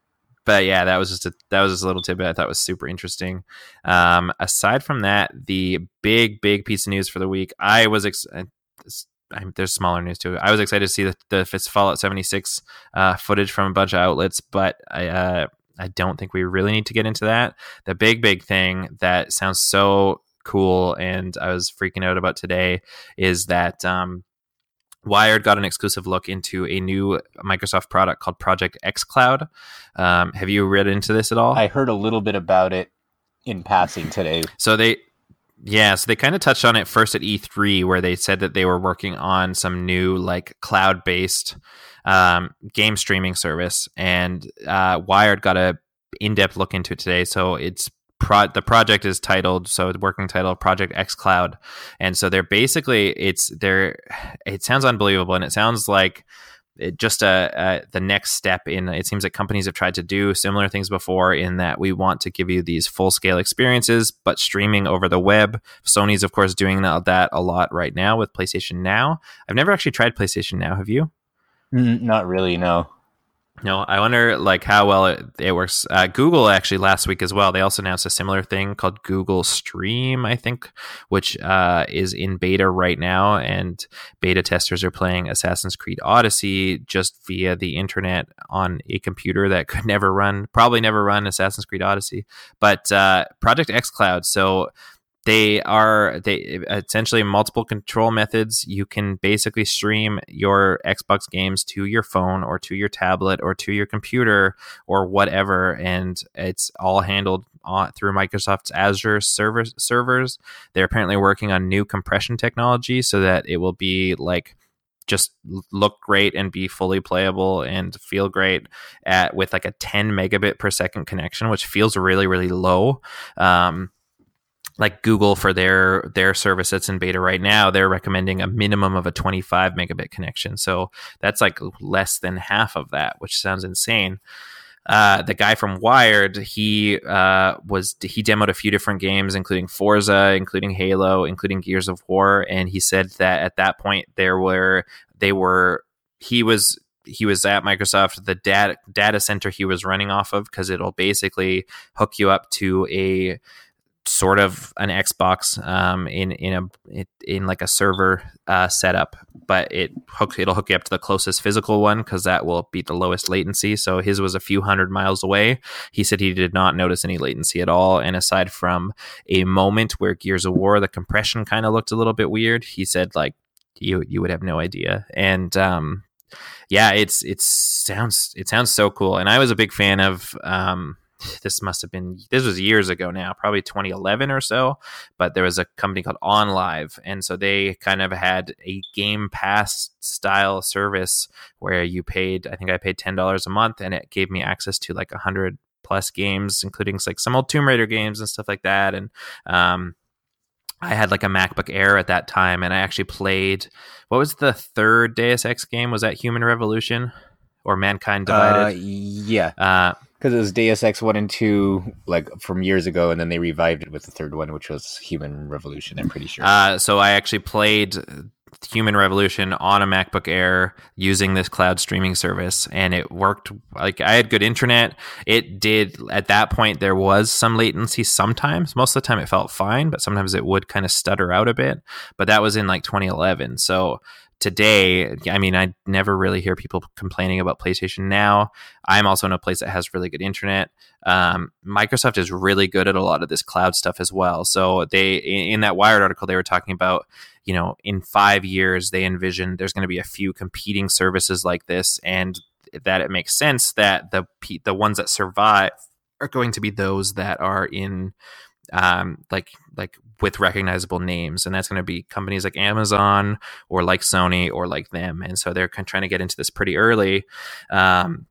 but yeah, that was just a that was just a little tidbit I thought was super interesting. Um, aside from that, the big big piece of news for the week, I was ex- I, there's smaller news too. I was excited to see the, the Fallout 76 uh, footage from a bunch of outlets, but I uh, I don't think we really need to get into that. The big big thing that sounds so cool and I was freaking out about today is that um, Wired got an exclusive look into a new Microsoft product called Project xCloud. Um, have you read into this at all? I heard a little bit about it in passing today. So they, yeah, so they kind of touched on it first at E3, where they said that they were working on some new like cloud based um, game streaming service, and uh, Wired got a in depth look into it today. So it's pro- the project is titled so the working title Project xCloud. And so they're basically it's they're it sounds unbelievable and it sounds like it just a, a, the next step in it seems like companies have tried to do similar things before in that we want to give you these full scale experiences but streaming over the web. Sony's of course doing that a lot right now with playstation now. I've never actually tried playstation now. Have you? Mm, not really no no, I wonder like how well it, it works. Uh, Google actually last week as well. They also announced a similar thing called Google Stream, I think, which uh, is in beta right now, and beta testers are playing Assassin's Creed Odyssey just via the internet on a computer that could [laughs] never run, probably never run Assassin's Creed Odyssey. But uh, Project Cloud, so they are they essentially multiple control methods. You can basically stream your xbox games to your phone or to your tablet or to your computer or whatever and it's all handled on, through microsoft's azure server, servers. They're apparently working on new compression technology so that it will be like just look great and be fully playable and feel great at with like a 10 megabit per second connection which feels really really low. Um, like Google for their their service that's in beta right now, they're recommending a minimum of a 25 megabit connection. So that's like less than half of that, which sounds insane. Uh, the guy from Wired, he uh, was he demoed a few different games, including Forza, including Halo, including Gears of War, and he said that at that point there were they were he was he was at Microsoft, the data data center he was running off of, because it'll basically hook you up to a sort of an Xbox um, in in a in like a server uh, setup, but it hook it'll hook you up to the closest physical one because that will be the lowest latency. So his was a few hundred miles away. He said he did not notice any latency at all, and aside from a moment where Gears of War the compression kind of looked a little bit weird, he said like you you would have no idea. And um, yeah, it's it sounds it sounds so cool, and I was a big fan of. Um, this must have been this was years ago now probably 2011 or so but there was a company called OnLive and so they kind of had a game pass style service where you paid i think i paid $10 a month and it gave me access to like a 100 plus games including like some old tomb raider games and stuff like that and um, I had like a MacBook Air at that time, and I actually played. What was the third Deus Ex game? Was that Human Revolution or Mankind Divided? Uh, yeah. Uh, because it was Deus Ex one and two, like from years ago, and then they revived it with the third one, which was Human Revolution. I'm pretty sure. Uh, so I actually played Human Revolution on a MacBook Air using this cloud streaming service, and it worked. Like I had good internet. It did at that point. There was some latency sometimes. Most of the time, it felt fine, but sometimes it would kind of stutter out a bit. But that was in like 2011. So today, I mean, I never really hear people complaining about PlayStation now. I'm also in a place that has really good internet. Um, Microsoft is really good at a lot of this cloud stuff as well. So they, in that Wired article, they were talking about, you know, in five years they envision there's going to be a few competing services like this, and that it makes sense that the the ones that survive are going to be those that are in um, like like with recognizable names, and that's going to be companies like Amazon or like Sony or like them, and so they're trying to get into this pretty early. Um,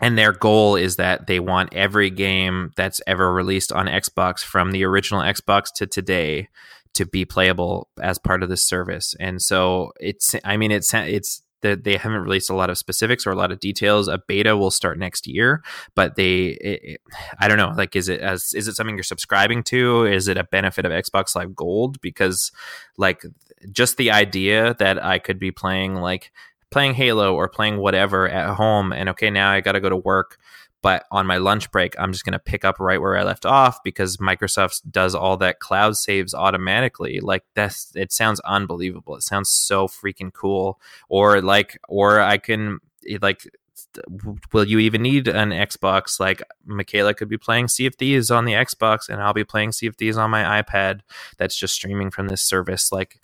and their goal is that they want every game that's ever released on Xbox from the original Xbox to today to be playable as part of this service. And so it's I mean it's it's that they haven't released a lot of specifics or a lot of details. A beta will start next year, but they, it, it, I don't know, like, is it as, is it something you're subscribing to? Is it a benefit of Xbox Live Gold? Because like just the idea that I could be playing like playing Halo or playing whatever at home and okay, now I got to go to work but on my lunch break i'm just going to pick up right where i left off because microsoft does all that cloud saves automatically. Like that's it sounds unbelievable. It sounds so freaking cool. Or like or i can eh, like will you even need an xbox? Like michaela could be playing thieves on the xbox and i'll be playing thieves on my ipad that's just streaming from this service. Like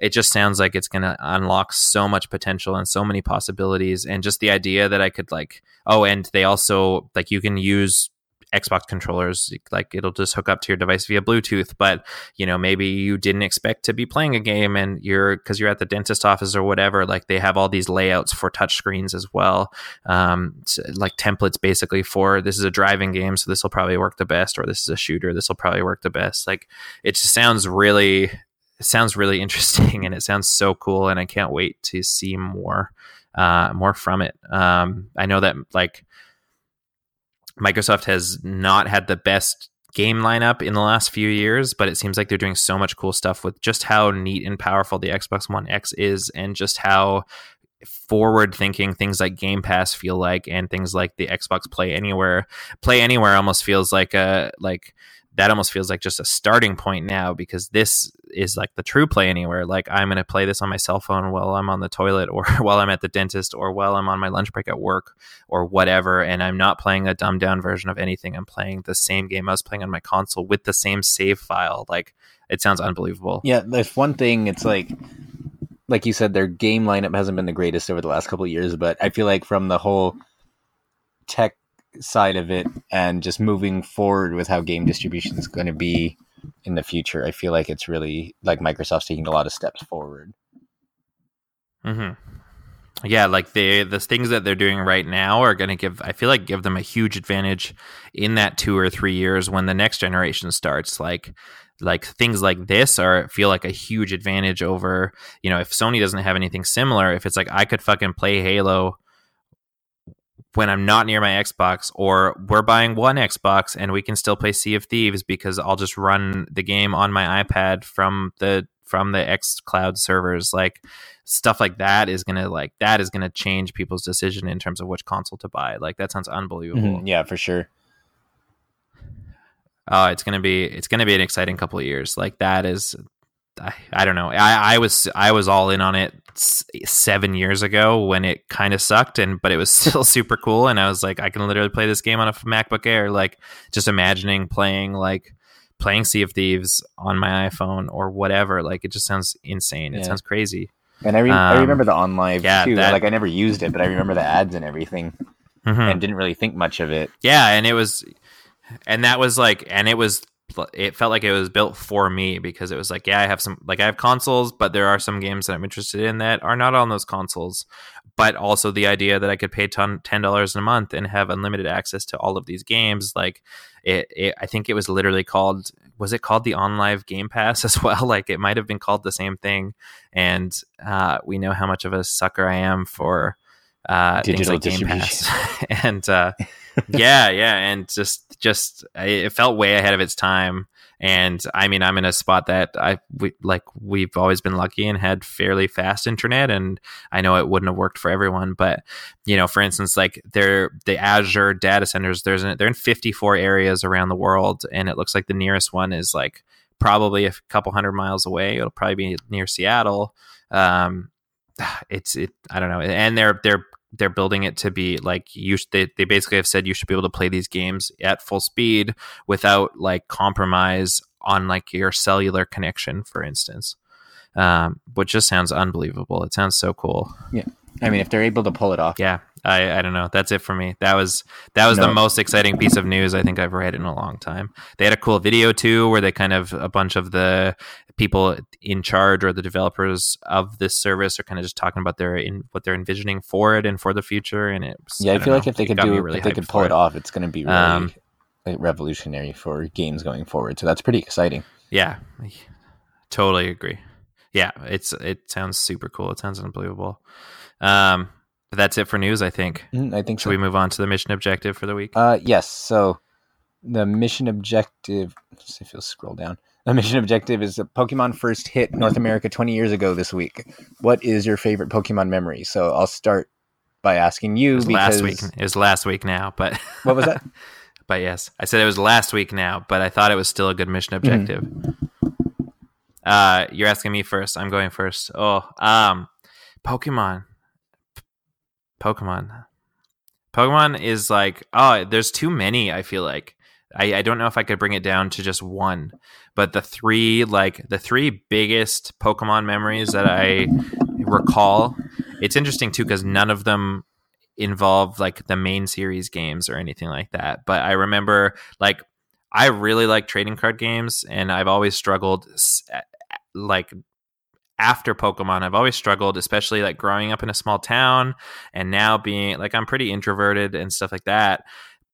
it just sounds like it's going to unlock so much potential and so many possibilities and just the idea that i could like oh and they also like you can use Xbox controllers like it'll just hook up to your device via Bluetooth but you know maybe you didn't expect to be playing a game and you're because you're at the dentist office or whatever like they have all these layouts for touch screens as well. Um, like templates basically for this is a driving game so this will probably work the best or this is a shooter this will probably work the best. Like it just sounds really it sounds really interesting [laughs] and it sounds so cool and I can't wait to see more uh, more from it. Um, I know that like Microsoft has not had the best game lineup in the last few years, but it seems like they're doing so much cool stuff with just how neat and powerful the Xbox One X is and just how forward thinking things like Game Pass feel like and things like the Xbox Play Anywhere. Play Anywhere almost feels like a like that almost feels like just a starting point now because this is like the true play anywhere. Like I'm going to play this on my cell phone while I'm on the toilet or [laughs] while I'm at the dentist or while I'm on my lunch break at work or whatever. And I'm not playing a dumbed down version of anything. I'm playing the same game I was playing on my console with the same save file. Like it sounds unbelievable. Yeah. There's one thing. It's like, like you said, their game lineup hasn't been the greatest over the last couple years, but I feel like from the whole tech side of it and just moving forward with how game distribution is going to be in the future, I feel like it's really like Microsoft's taking a lot of steps forward. Mm-hmm. yeah, like the the things that they're doing right now are going to give I feel like give them a huge advantage in that 2 or 3 years when the next generation starts like like things like this are feel like a huge advantage over, you know, if Sony doesn't have anything similar, if it's like I could fucking play Halo when I'm not near my Xbox, or we're buying one Xbox and we can still play Sea of Thieves because I'll just run the game on my iPad from the from the xCloud servers. Like stuff like that is gonna like that is gonna change people's decision in terms of which console to buy. Like that sounds unbelievable. Mm-hmm. Yeah, for sure. Oh, it's gonna be it's gonna be an exciting couple of years. Like that is I, I don't know. I, I was I was all in on it seven years ago when it kind of sucked, and but it was [laughs] still super cool. And I was like, I can literally play this game on a MacBook Air. Like just imagining playing like playing Sea of Thieves on my iPhone or whatever. Like it just sounds insane. It sounds crazy. And I, re- um, I remember the OnLive yeah, too. That, like I never used it, but I remember the ads and everything, mm-hmm. and didn't really think much of it. Yeah, and it was, and that was like, and it was it felt like it was built for me because it was like, yeah, I have some like I have consoles, but there are some games that I'm interested in that are not on those consoles. But also the idea that I could pay ton, ten dollars a month and have unlimited access to all of these games, like it, it, I think it was literally called was it called the OnLive Game Pass [laughs] as well? Like it might have been called the same thing. And uh, we know how much of a sucker I am for uh, digital like Game Pass, [laughs] and uh, [laughs] [laughs] yeah, yeah, and just just it felt way ahead of its time. And I mean, I'm in a spot that I we, like we've always been lucky and had fairly fast internet, and I know it wouldn't have worked for everyone, but you know, for instance, like they're the Azure data centers. There's an, they're in 54 areas around the world, and it looks like the nearest one is like probably a couple hundred miles away. It'll probably be near Seattle. Um, [sighs] it's it I don't know, and they're they're they're building it to be like you they, they basically have said you should be able to play these games at full speed without like compromise on like your cellular connection for instance. Um, which just sounds unbelievable. It sounds so cool. Yeah. I mean if they're able to pull it off. Yeah I, I don't know. That's it for me. That was that was no. the most exciting piece of news I think I've read in a long time. They had a cool video too, where they kind of a bunch of the people in charge or the developers of this service are kind of just talking about their in what they're envisioning for it and for the future. And it was, yeah, I, I feel know, like if they could do really if they could pull it. it off, it's going to be really um, revolutionary for games going forward. So that's pretty exciting. Yeah, totally agree. Yeah, it's it sounds super cool. It sounds unbelievable. Um, that's it for news, I think. Mm, I think Should so. we move on to the mission objective for the week? Uh, yes. So the mission objective, let's see if you'll scroll down. The mission objective is Pokemon first hit North America 20 years ago this week. What is your favorite Pokemon memory? So I'll start by asking you because last week it was last week now, but [laughs] what was that? but yes, I said it was last week now, but I thought it was still a good mission mm-hmm. objective. Mm-hmm. Uh, you're asking me first. I'm going first. Oh, um, Pokemon. Pokemon. Pokemon is like, oh, there's too many, I feel like. I, I don't know if I could bring it down to just one, but the three, like, the three biggest Pokemon memories that I recall, it's interesting too, because none of them involve like the main series games or anything like that. But I remember, like, I really like trading card games, and I've always struggled like after Pokemon, I've always struggled, especially like growing up in a small town and now being like I'm pretty introverted and stuff like that.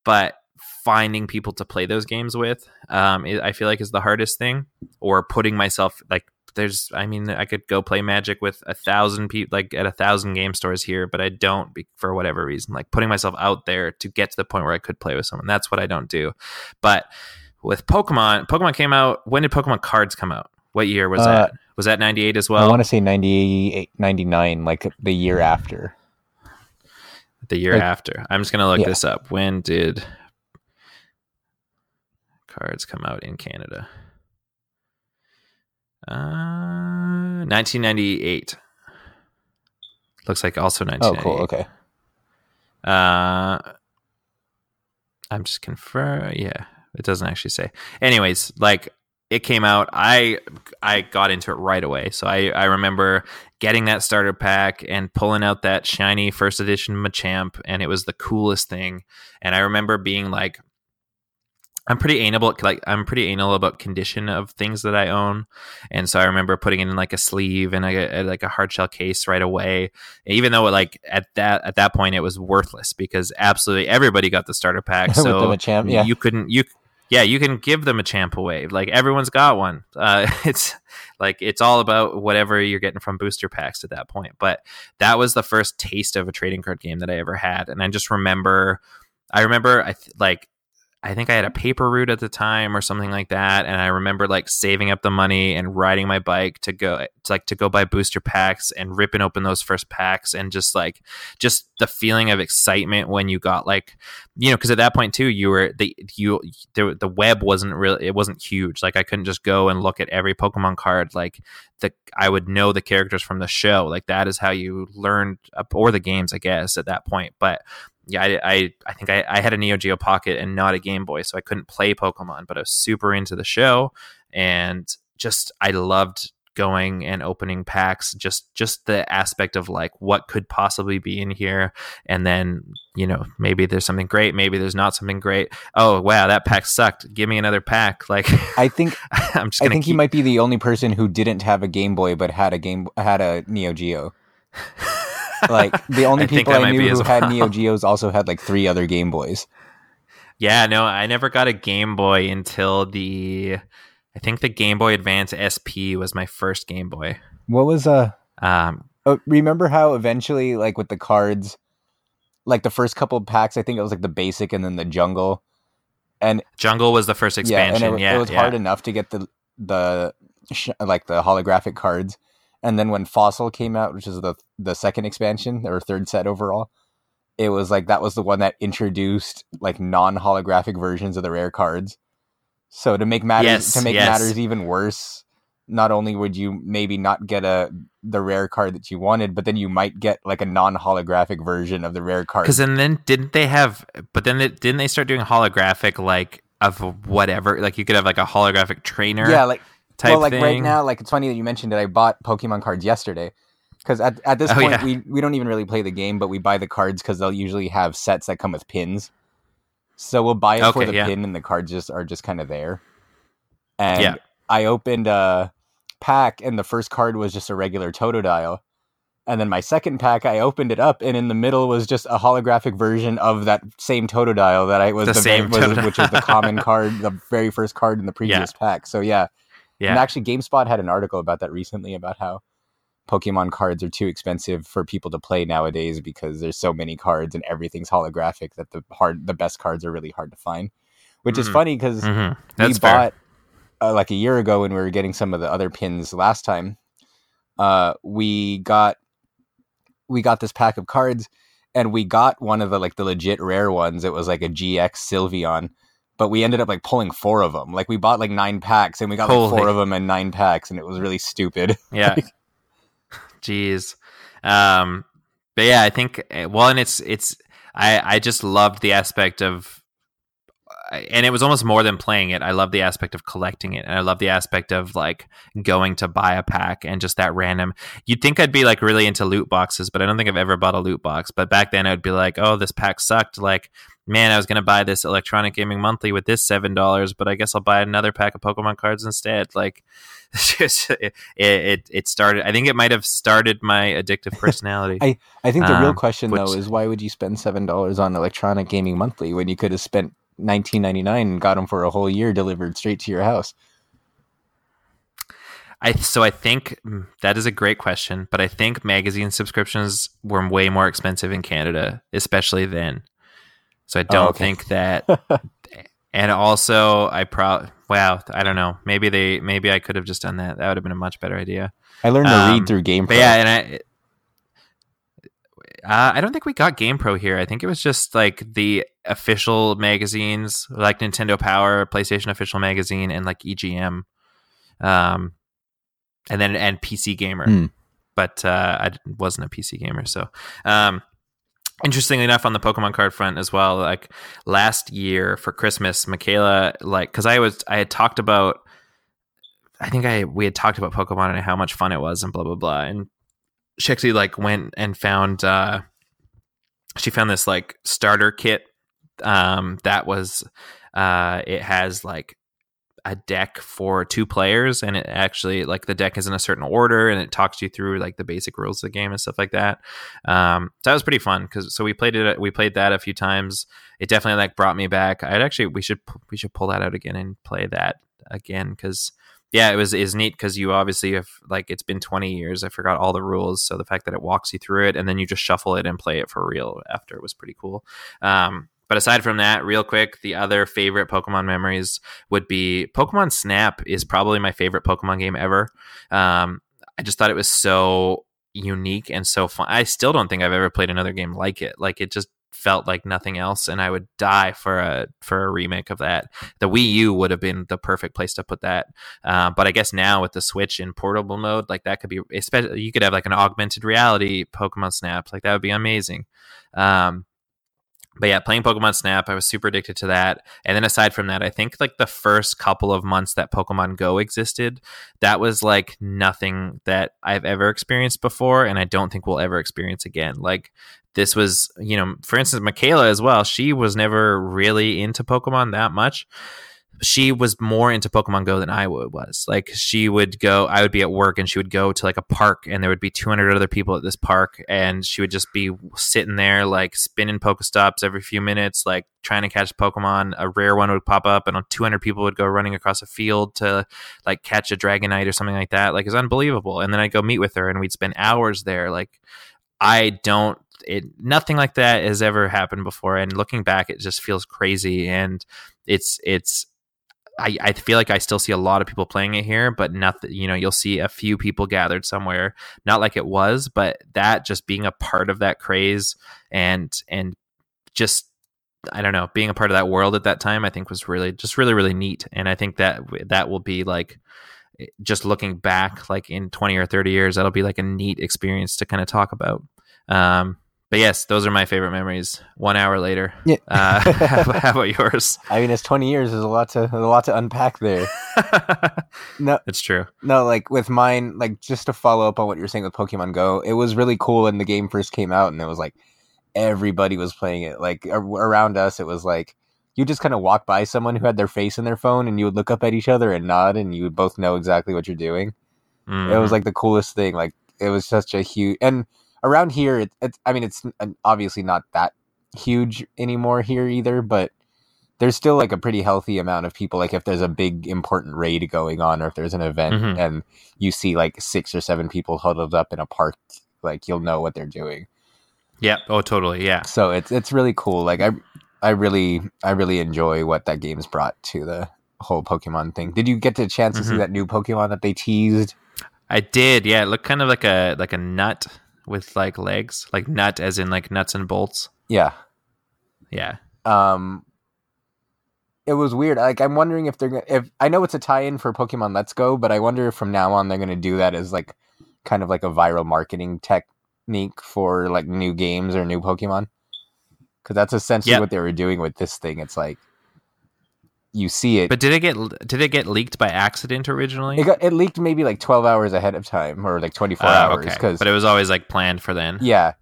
But finding people to play those games with, um, I feel like is the hardest thing. Or putting myself like there's, I mean, I could go play Magic with a thousand people, like at a thousand game stores here, but I don't be, for whatever reason. Like putting myself out there to get to the point where I could play with someone. That's what I don't do. But with Pokemon, Pokemon came out. When did Pokemon cards come out? What year was uh, that? Was that 98 as well? I want to say 98, 99, like the year after. The year like, after. I'm just going to look yeah. this up. When did cards come out in Canada? Uh, 1998. Looks like also 1998. Oh, cool. Okay. Uh, I'm just confirm. Yeah, it doesn't actually say. Anyways, like it came out, I I got into it right away. So I, I remember getting that starter pack and pulling out that shiny first edition Machamp, and it was the coolest thing. And I remember being like, I'm pretty anal about like I'm pretty anal about condition of things that I own, and so I remember putting it in like a sleeve and a, a, like a hard shell case right away. Even though like at that at that point it was worthless because absolutely everybody got the starter pack, [laughs] so champ, yeah. you couldn't you yeah you can give them a champ away. Like everyone's got one. Uh, [laughs] it's like it's all about whatever you're getting from booster packs at that point. But that was the first taste of a trading card game that I ever had, and I just remember. I remember I th- like I think I had a paper route at the time or something like that. And I remember like saving up the money and riding my bike to go to like to go buy booster packs and ripping open those first packs and just like just the feeling of excitement when you got like you know because at that point too you were the you the, the web wasn't really it wasn't huge like I couldn't just go and look at every Pokemon card like the I would know the characters from the show like that is how you learned or the games I guess at that point but yeah, I, I, I think I, I had a Neo Geo Pocket and not a Game Boy, so I couldn't play Pokemon, but I was super into the show. And just I loved going and opening packs just just the aspect of like what could possibly be in here. And then you know maybe there's something great maybe there's not something great. Oh wow that pack sucked. Give me another pack. [laughs] Like i think [laughs] i'm just i think keep... you might be the only person who didn't have a game boy but had a game had a neo geo [laughs] like [laughs] the only I people I, knew who well. had Neo Geos also had like three other Game Boys. Yeah, no, I never got a Game Boy until the I think the Game Boy Advance SP was my first Game Boy. What was uh um oh, remember how eventually like with the cards like the first couple packs I think it was like the basic and then the jungle and jungle was the first expansion yeah, it, yeah, it was yeah. hard enough to get the the like the holographic cards and then when Fossil came out, which is the the second expansion or third set overall, it was like that was the one that introduced like non holographic versions of the rare cards. So to make matters yes, to make yes. matters even worse, not only would you maybe not get a the rare card that you wanted, but then you might get like a non holographic version of the rare card. Because then, then didn't they have? But then it, didn't they start doing holographic like of whatever? Like you could have like a holographic trainer. Yeah, like type well, like thing. right now, like it's funny that you mentioned that I bought Pokemon cards yesterday because at, at this oh, point yeah. we, we don't even really play the game, but we buy the cards because they'll usually have sets that come with pins. So we'll buy it okay, for the yeah. pin, and the cards just are just kind of there. And yeah. I opened a pack, and the first card was just a regular Totodile. And then my second pack, I opened it up, and in the middle was just a holographic version of that same Totodile that I was the, the same was, which is the common [laughs] card, the very first card in the previous yeah. pack. So yeah, yeah. And actually, GameSpot had an article about that recently about how Pokemon cards are too expensive for people to play nowadays because there's so many cards and everything's holographic that the hard the best cards are really hard to find. Which mm-hmm. is funny because mm-hmm. we bought uh, like a year ago when we were getting some of the other pins last time. Uh, we got we got this pack of cards and we got one of the like the legit rare ones. It was like a GX Sylveon but we ended up like pulling four of them. Like we bought like nine packs and we got Holy. like four of them and nine packs, and it was really stupid. [laughs] Yeah. [laughs] Jeez. Um, but yeah, I think eh, well, and it's it's I I just loved the aspect of and it was almost more than playing it. I love the aspect of collecting it, and I love the aspect of like going to buy a pack and just that random. You'd think I'd be like really into loot boxes, but I don't think I've ever bought a loot box. But back then, I'd be like, "Oh, this pack sucked." Like, man, I was gonna buy this Electronic Gaming Monthly with this seven dollars, but I guess I'll buy another pack of Pokemon cards instead. Like, [laughs] just it, it, it started. I think it might have started my addictive [laughs] personality. I I think the um, real question which, though is why would you spend seven dollars on Electronic Gaming Monthly when you could have spent 19.99 and got them for a whole year delivered straight to your house? I so I think mm, that is a great question, but I think magazine subscriptions were way more expensive in Canada, especially then. So I don't oh, okay. think that. [laughs] and also, I pro wow, I don't know. Maybe they maybe I could have just done that. That would have been a much better idea. I learned to um, read through GamePro. yeah, and I uh, I don't think we got GamePro here. I think it was just like the official magazines, like Nintendo Power, PlayStation Official Magazine, and like EGM, um, and then and PC Gamer. Mm. But uh, I wasn't a PC gamer, so um, interestingly enough, on the Pokemon card front as well, like last year for Christmas, Michaela, like because I was I had talked about. I think I we had talked about Pokemon and how much fun it was and blah blah blah. And she actually like went and found uh she found this like starter kit Um, that was uh, it has like a deck for two players and it actually like the deck is in a certain order and it talks you through like the basic rules of the game and stuff like that. Um so that was pretty fun because so we played it we played that a few times. It definitely like brought me back. I'd actually we should we should pull that out again and play that again because yeah it was is neat because you obviously have like it's been 20 years i forgot all the rules so the fact that it walks you through it and then you just shuffle it and play it for real after was pretty cool. Um but aside from that, real quick, the other favorite Pokemon memories would be Pokemon Snap is probably my favorite Pokemon game ever. Um, I just thought it was so unique and so fun. I still don't think I've ever played another game like it. Like it just felt like nothing else, and I would die for a for a remake of that. The Wii U would have been the perfect place to put that. Uh, but I guess now with the Switch in portable mode, like that could be especially you could have like an augmented reality Pokemon Snap. Like that would be amazing. Um, but yeah, playing Pokemon Snap, I was super addicted to that. And then aside from that, I think like the first couple of months that Pokemon Go existed, that was like nothing that I've ever experienced before, and I don't think we'll ever experience again. Like this was, you know, for instance, Michaela as well. She was never really into Pokemon that much she was more into Pokemon Go than I was. Like she would go, I would be at work and she would go to like a park and there would be 200 other people at this park and she would just be sitting there like spinning Pokestops every few minutes, like trying to catch Pokemon. A rare one would pop up and 200 people would go running across a field to like catch a Dragonite or something like that. Like it's unbelievable. And then I'd go meet with her and we'd spend hours there. Like I don't it nothing like that has ever happened before and looking back it just feels crazy and it's it's I, I feel like I still see a lot of people playing it here, but nothing, you know, you'll see a few people gathered somewhere, not like it was, but that just being a part of that craze and, and just, I don't know, being a part of that world at that time, I think was really, just really, really neat. And I think that that will be like, just looking back, like in 20 or 30 years, that'll be like a neat experience to kind of talk about. Um, but yes, those are my favorite memories. One hour later, yeah. uh, [laughs] how, about yours? [laughs] I mean, it's twenty years. There's a lot to a lot to unpack there. [laughs] no, it's true. No, like with mine, like just to follow up on what you're saying with Pokemon Go, it was really cool when the game first came out, and it was like everybody was playing it. Like around us, it was like you just kind of walk by someone who had their face in their phone, and you would look up at each other and nod, and you would both know exactly what you're doing. Mm-hmm. It was mm-hmm. like the coolest thing. Like it was such a huge and around here, it, it's I mean, it's obviously not that huge anymore here either, but there's still like a pretty healthy amount of people. Like if there's a big important raid going on, or if there's an event mm-hmm. and you see like six or seven people huddled up in a park, like you'll know what they're doing. Yeah. Oh, totally. Yeah. So it's it's really cool. Like I I really I really enjoy what that game's brought to the whole Pokemon thing. Did you get the chance to mm-hmm. see that new Pokemon that they teased? I did. Yeah, it looked kind of like a like a nut with like legs, like nut as in like nuts and bolts. Yeah. Yeah. Um it was weird. Like I'm wondering if they're gonna if I know it's a tie-in for Pokemon Let's Go, but I wonder if from now on they're gonna do that as like kind of like a viral marketing technique for like new games or new Pokemon. Because that's essentially yep. what they were doing with this thing. It's like you see it. But did it get did it get leaked by accident originally? It got it leaked maybe like twelve hours ahead of time or like twenty four uh, hours. Okay. But it was always like planned for then. Yeah,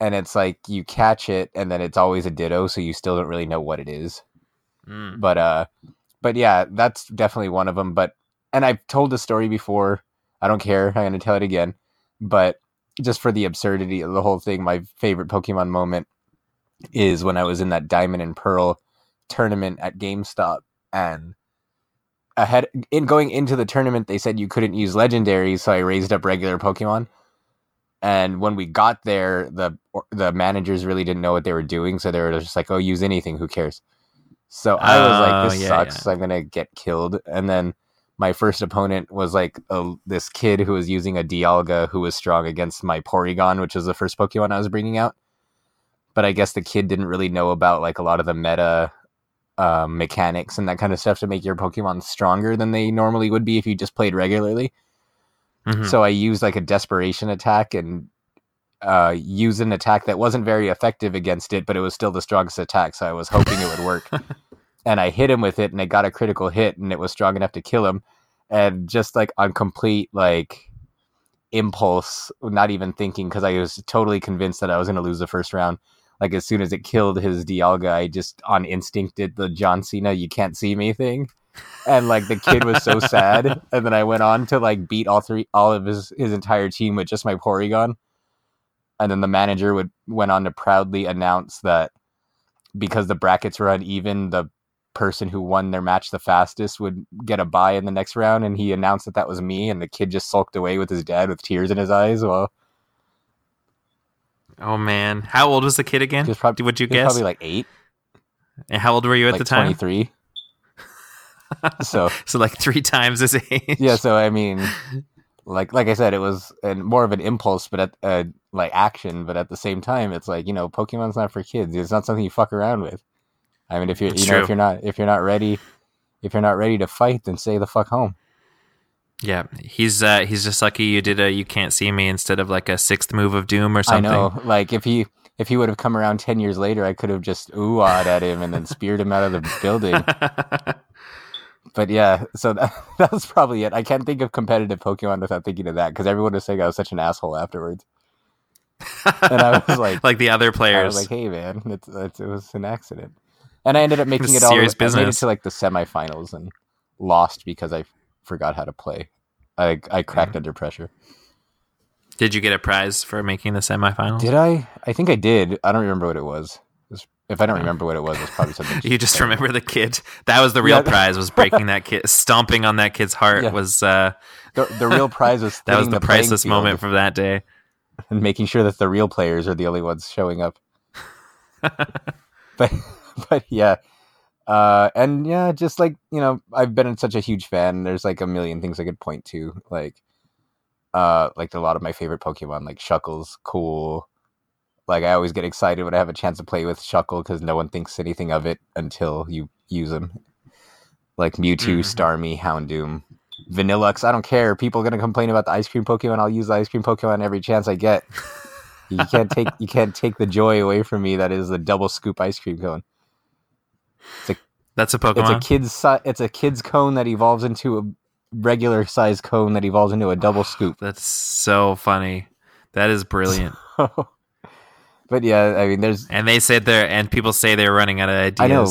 and it's like you catch it, and then it's always a ditto, so you still don't really know what it is. Mm. But uh, but yeah, that's definitely one of them. But and I've told the story before. I don't care. I'm gonna tell it again. But just for the absurdity of the whole thing, my favorite Pokemon moment is when I was in that Diamond and Pearl tournament at GameStop and ahead in going into the tournament they said you couldn't use legendaries so i raised up regular pokemon. And when we got there the the managers really didn't know what they were doing so they were just like oh use anything who cares? So i was like this oh, yeah, sucks yeah. i'm gonna get killed. And then my first opponent was like a, this kid who was using a dialga who was strong against my porygon which was the first pokemon i was bringing out. But i guess the kid didn't really know about like a lot of the meta um, mechanics and that kind of stuff to make your Pokemon stronger than they normally would be if you just played regularly. Mm-hmm. So I used like a desperation attack and uh, used an attack that wasn't very effective against it, but it was still the strongest attack. So I was hoping it would work. [laughs] and I hit him with it, and it got a critical hit, and it was strong enough to kill him. And just like on complete like impulse, not even thinking, because I was totally convinced that I was going to lose the first round. Like as soon as it killed his Dialga, I just on instinct did the John Cena "you can't see me" thing, and like the kid was so [laughs] sad. And then I went on to like beat all three, all of his his entire team with just my Porygon. And then the manager would went on to proudly announce that because the brackets were uneven, the person who won their match the fastest would get a bye in the next round. And he announced that that was me, and the kid just sulked away with his dad with tears in his eyes. Well, Oh man, how old was the kid again? he was probably Would you guess? probably like eight, and how old were you at like the time? twenty three. [laughs] so So like three times his age. yeah, so I mean, [laughs] like like I said, it was an, more of an impulse, but at uh, like action. But at the same time, it's like you know, Pokemon's not for kids. It's not something you fuck around with. I mean, if you're It's you know true. if you're not if you're not ready if you're not ready to fight, then stay the fuck home. Yeah, he's uh, he's just lucky you did a you can't see me instead of like a sixth move of doom or something. I know, like if he if he would have come around ten years later, I could have just ooh at him and then speared him out of the building. [laughs] But yeah, so that, [laughs] that was probably it. I can't think of competitive Pokemon without thinking of that because everyone was saying I was such an asshole afterwards. And I was [laughs] like, like the other I players. was like, hey man, it's, it's, it was an accident. And I ended up making it all. Serious I made it business. to like the semifinals and lost because I forgot how to play. I I cracked under pressure. did you get a prize for making the semifinals? Did I? I think I did. I don't remember what it was. It was- if I don't remember what it was, it's probably something. [laughs] You just remember the kid. That was the real Yeah. prize. Was breaking that [laughs] kid, stomping on that kid's heart. Yeah. Was uh, the, the real prize [laughs] was that was thinning the, priceless moment from that day. and making sure that the real players are the only ones showing up. but but yeah, uh, and yeah, just like you know, I've been such a huge fan. There's like a million things I could point to, like uh, like a lot of my favorite Pokemon, like Shuckle's cool. Like I always get excited when I have a chance to play with Shuckle because no one thinks anything of it until you use him. Like Mewtwo, Mhm. Starmie, Houndoom, Vanilluxe. I don't care. People are gonna complain about the ice cream Pokemon. I'll use the ice cream Pokemon every chance I get. You can't take [laughs] you can't take the joy away from me. That is the double scoop ice cream cone. That's a Pokemon. It's a kid's si- it's a kid's cone that evolves into a regular size cone that evolves into a double [sighs] scoop. That's so funny. That is brilliant. [laughs] but yeah, I mean, there's and they said they're and people say they're running out of ideas. I know.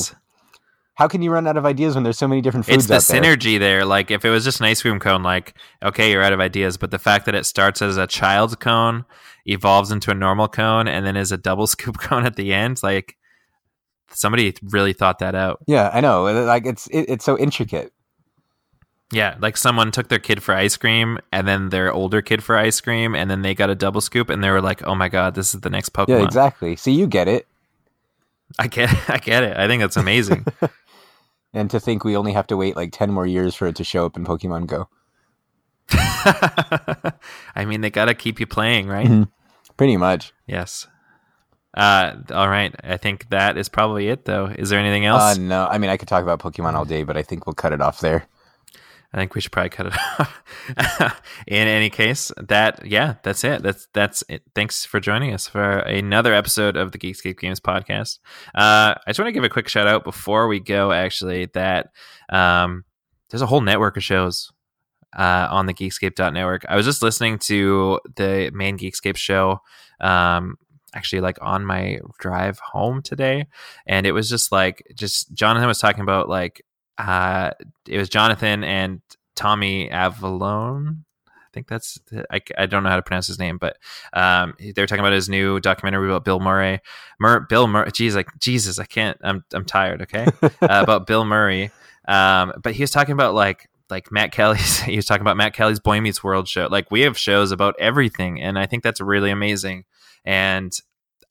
how can you run out of ideas when there's so many different foods It's the out there? synergy there. Like if it was just an ice cream cone, like okay, you're out of ideas. But the fact that it starts as a child's cone, evolves into a normal cone, and then is a double scoop [laughs] cone at the end, like somebody really thought that out. Yeah, I know. Like it's it, it's so intricate. Yeah, like someone took their kid for ice cream, and then their older kid for ice cream, and then they got a double scoop, and they were like, "Oh my god, this is the next Pokemon." Yeah, exactly. See, you get it. I get, [laughs] I get it. I think that's amazing. [laughs] And to think we only have to wait like ten more years for it to show up in Pokemon Go. [laughs] I mean, they gotta keep you playing, right? Mhm. Pretty much. Yes. Uh, all right. I think that is probably it, though. Is there anything Uh, else? no, I mean I could talk about Pokemon all day, but I think we'll cut it off there. I think we should probably cut it [laughs] off. In any case, that yeah, that's it. That's that's it. Thanks for joining us for another episode of the Geekscape Games podcast. Uh, I just want to give a quick shout out before we go. Actually, that um, there's a whole network of shows uh, on the Geekscape network. I was just listening to the main Geekscape show. Um, actually like on my drive home today and it was just like just jonathan was talking about like uh it was jonathan and tommy avallone i think that's I, I don't know how to pronounce his name but um they were talking about his new documentary about bill murray Mur- bill murray geez like jesus i can't i'm i'm tired okay [laughs] uh, about bill murray um but he was talking about like like Matt Kelly's [laughs] he was talking about Matt Kelly's Boy Meets World show. Like we have shows about everything and I think that's really amazing. And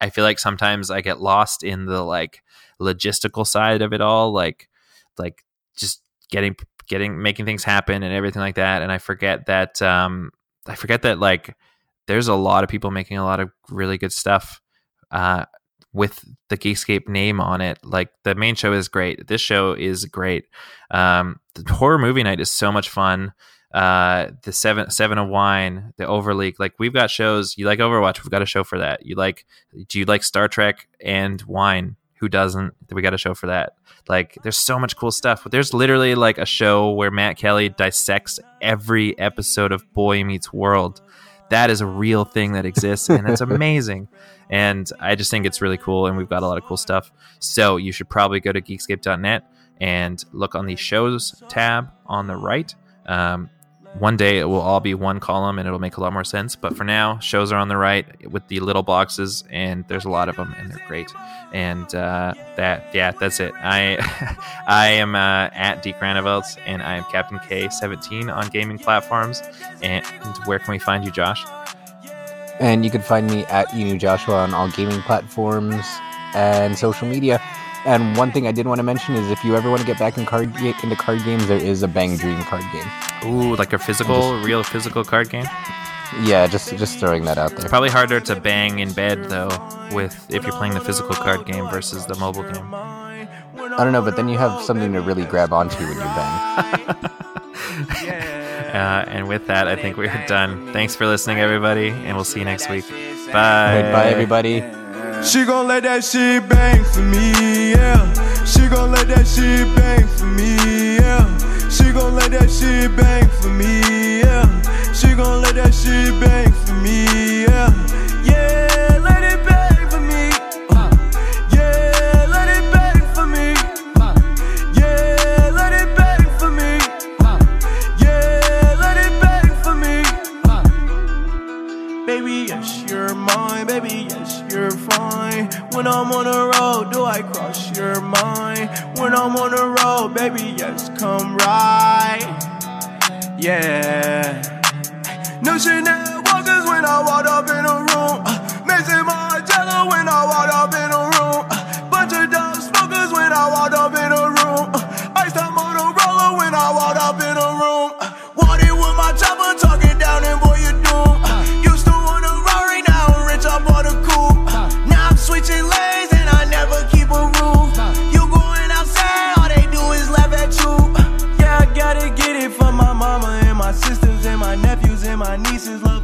I feel like sometimes I get lost in the like logistical side of it all, like like just getting getting making things happen and everything like that. And I forget that um I forget that like there's a lot of people making a lot of really good stuff uh with the Geekscape name on it. Like the main show is great. This show is great. Um the horror movie night is so much fun uh the seven seven of wine the overleak like we've got shows you like overwatch we've got a show for that you like do you like star trek and wine who doesn't we got a show for that like there's so much cool stuff but there's literally like a show where matt kelly dissects every episode of boy meets world that is a real thing that exists, and it's [laughs] amazing. And I just think it's really cool, and we've got a lot of cool stuff. So you should probably go to geekscape.net and look on the shows tab on the right. Um, one day it will all be one column and it'll make a lot more sense. But for now, shows are on the right with the little boxes, and there's a lot of them, and they're great. And uh, that, yeah, that's it. I [laughs] I am uh, at D Cranevelt, and I am Captain K17 on gaming platforms. And where can we find you, Josh? And you can find me at Enu Joshua on all gaming platforms and social media. And one thing I did want to mention is if you ever want to get back in card ga- into card games, there is a Bang Dream card game. Ooh, like a physical, just, real physical card game. Yeah, just just throwing that out there. Probably harder to bang in bed though, with if you're playing the physical card game versus the mobile game. I don't know, but then you have something to really grab onto when you bang. [laughs] uh, and with that, I think we're done. Thanks for listening, everybody, and we'll see you next week. Bye. Right, bye, everybody. She gon' let that shit bang for me, yeah. She gon' let that shit bang for me, yeah. She gon' let that shit bang for me, yeah. She gon' let that shit bang for me, yeah. Yeah, fine. When I'm on the road, do I cross your mind? When I'm on the road, baby, yes, come right. Yeah. No Chanel walkers when I walk up in a room. Uh, Maison Margiela when I walk up in a my nieces love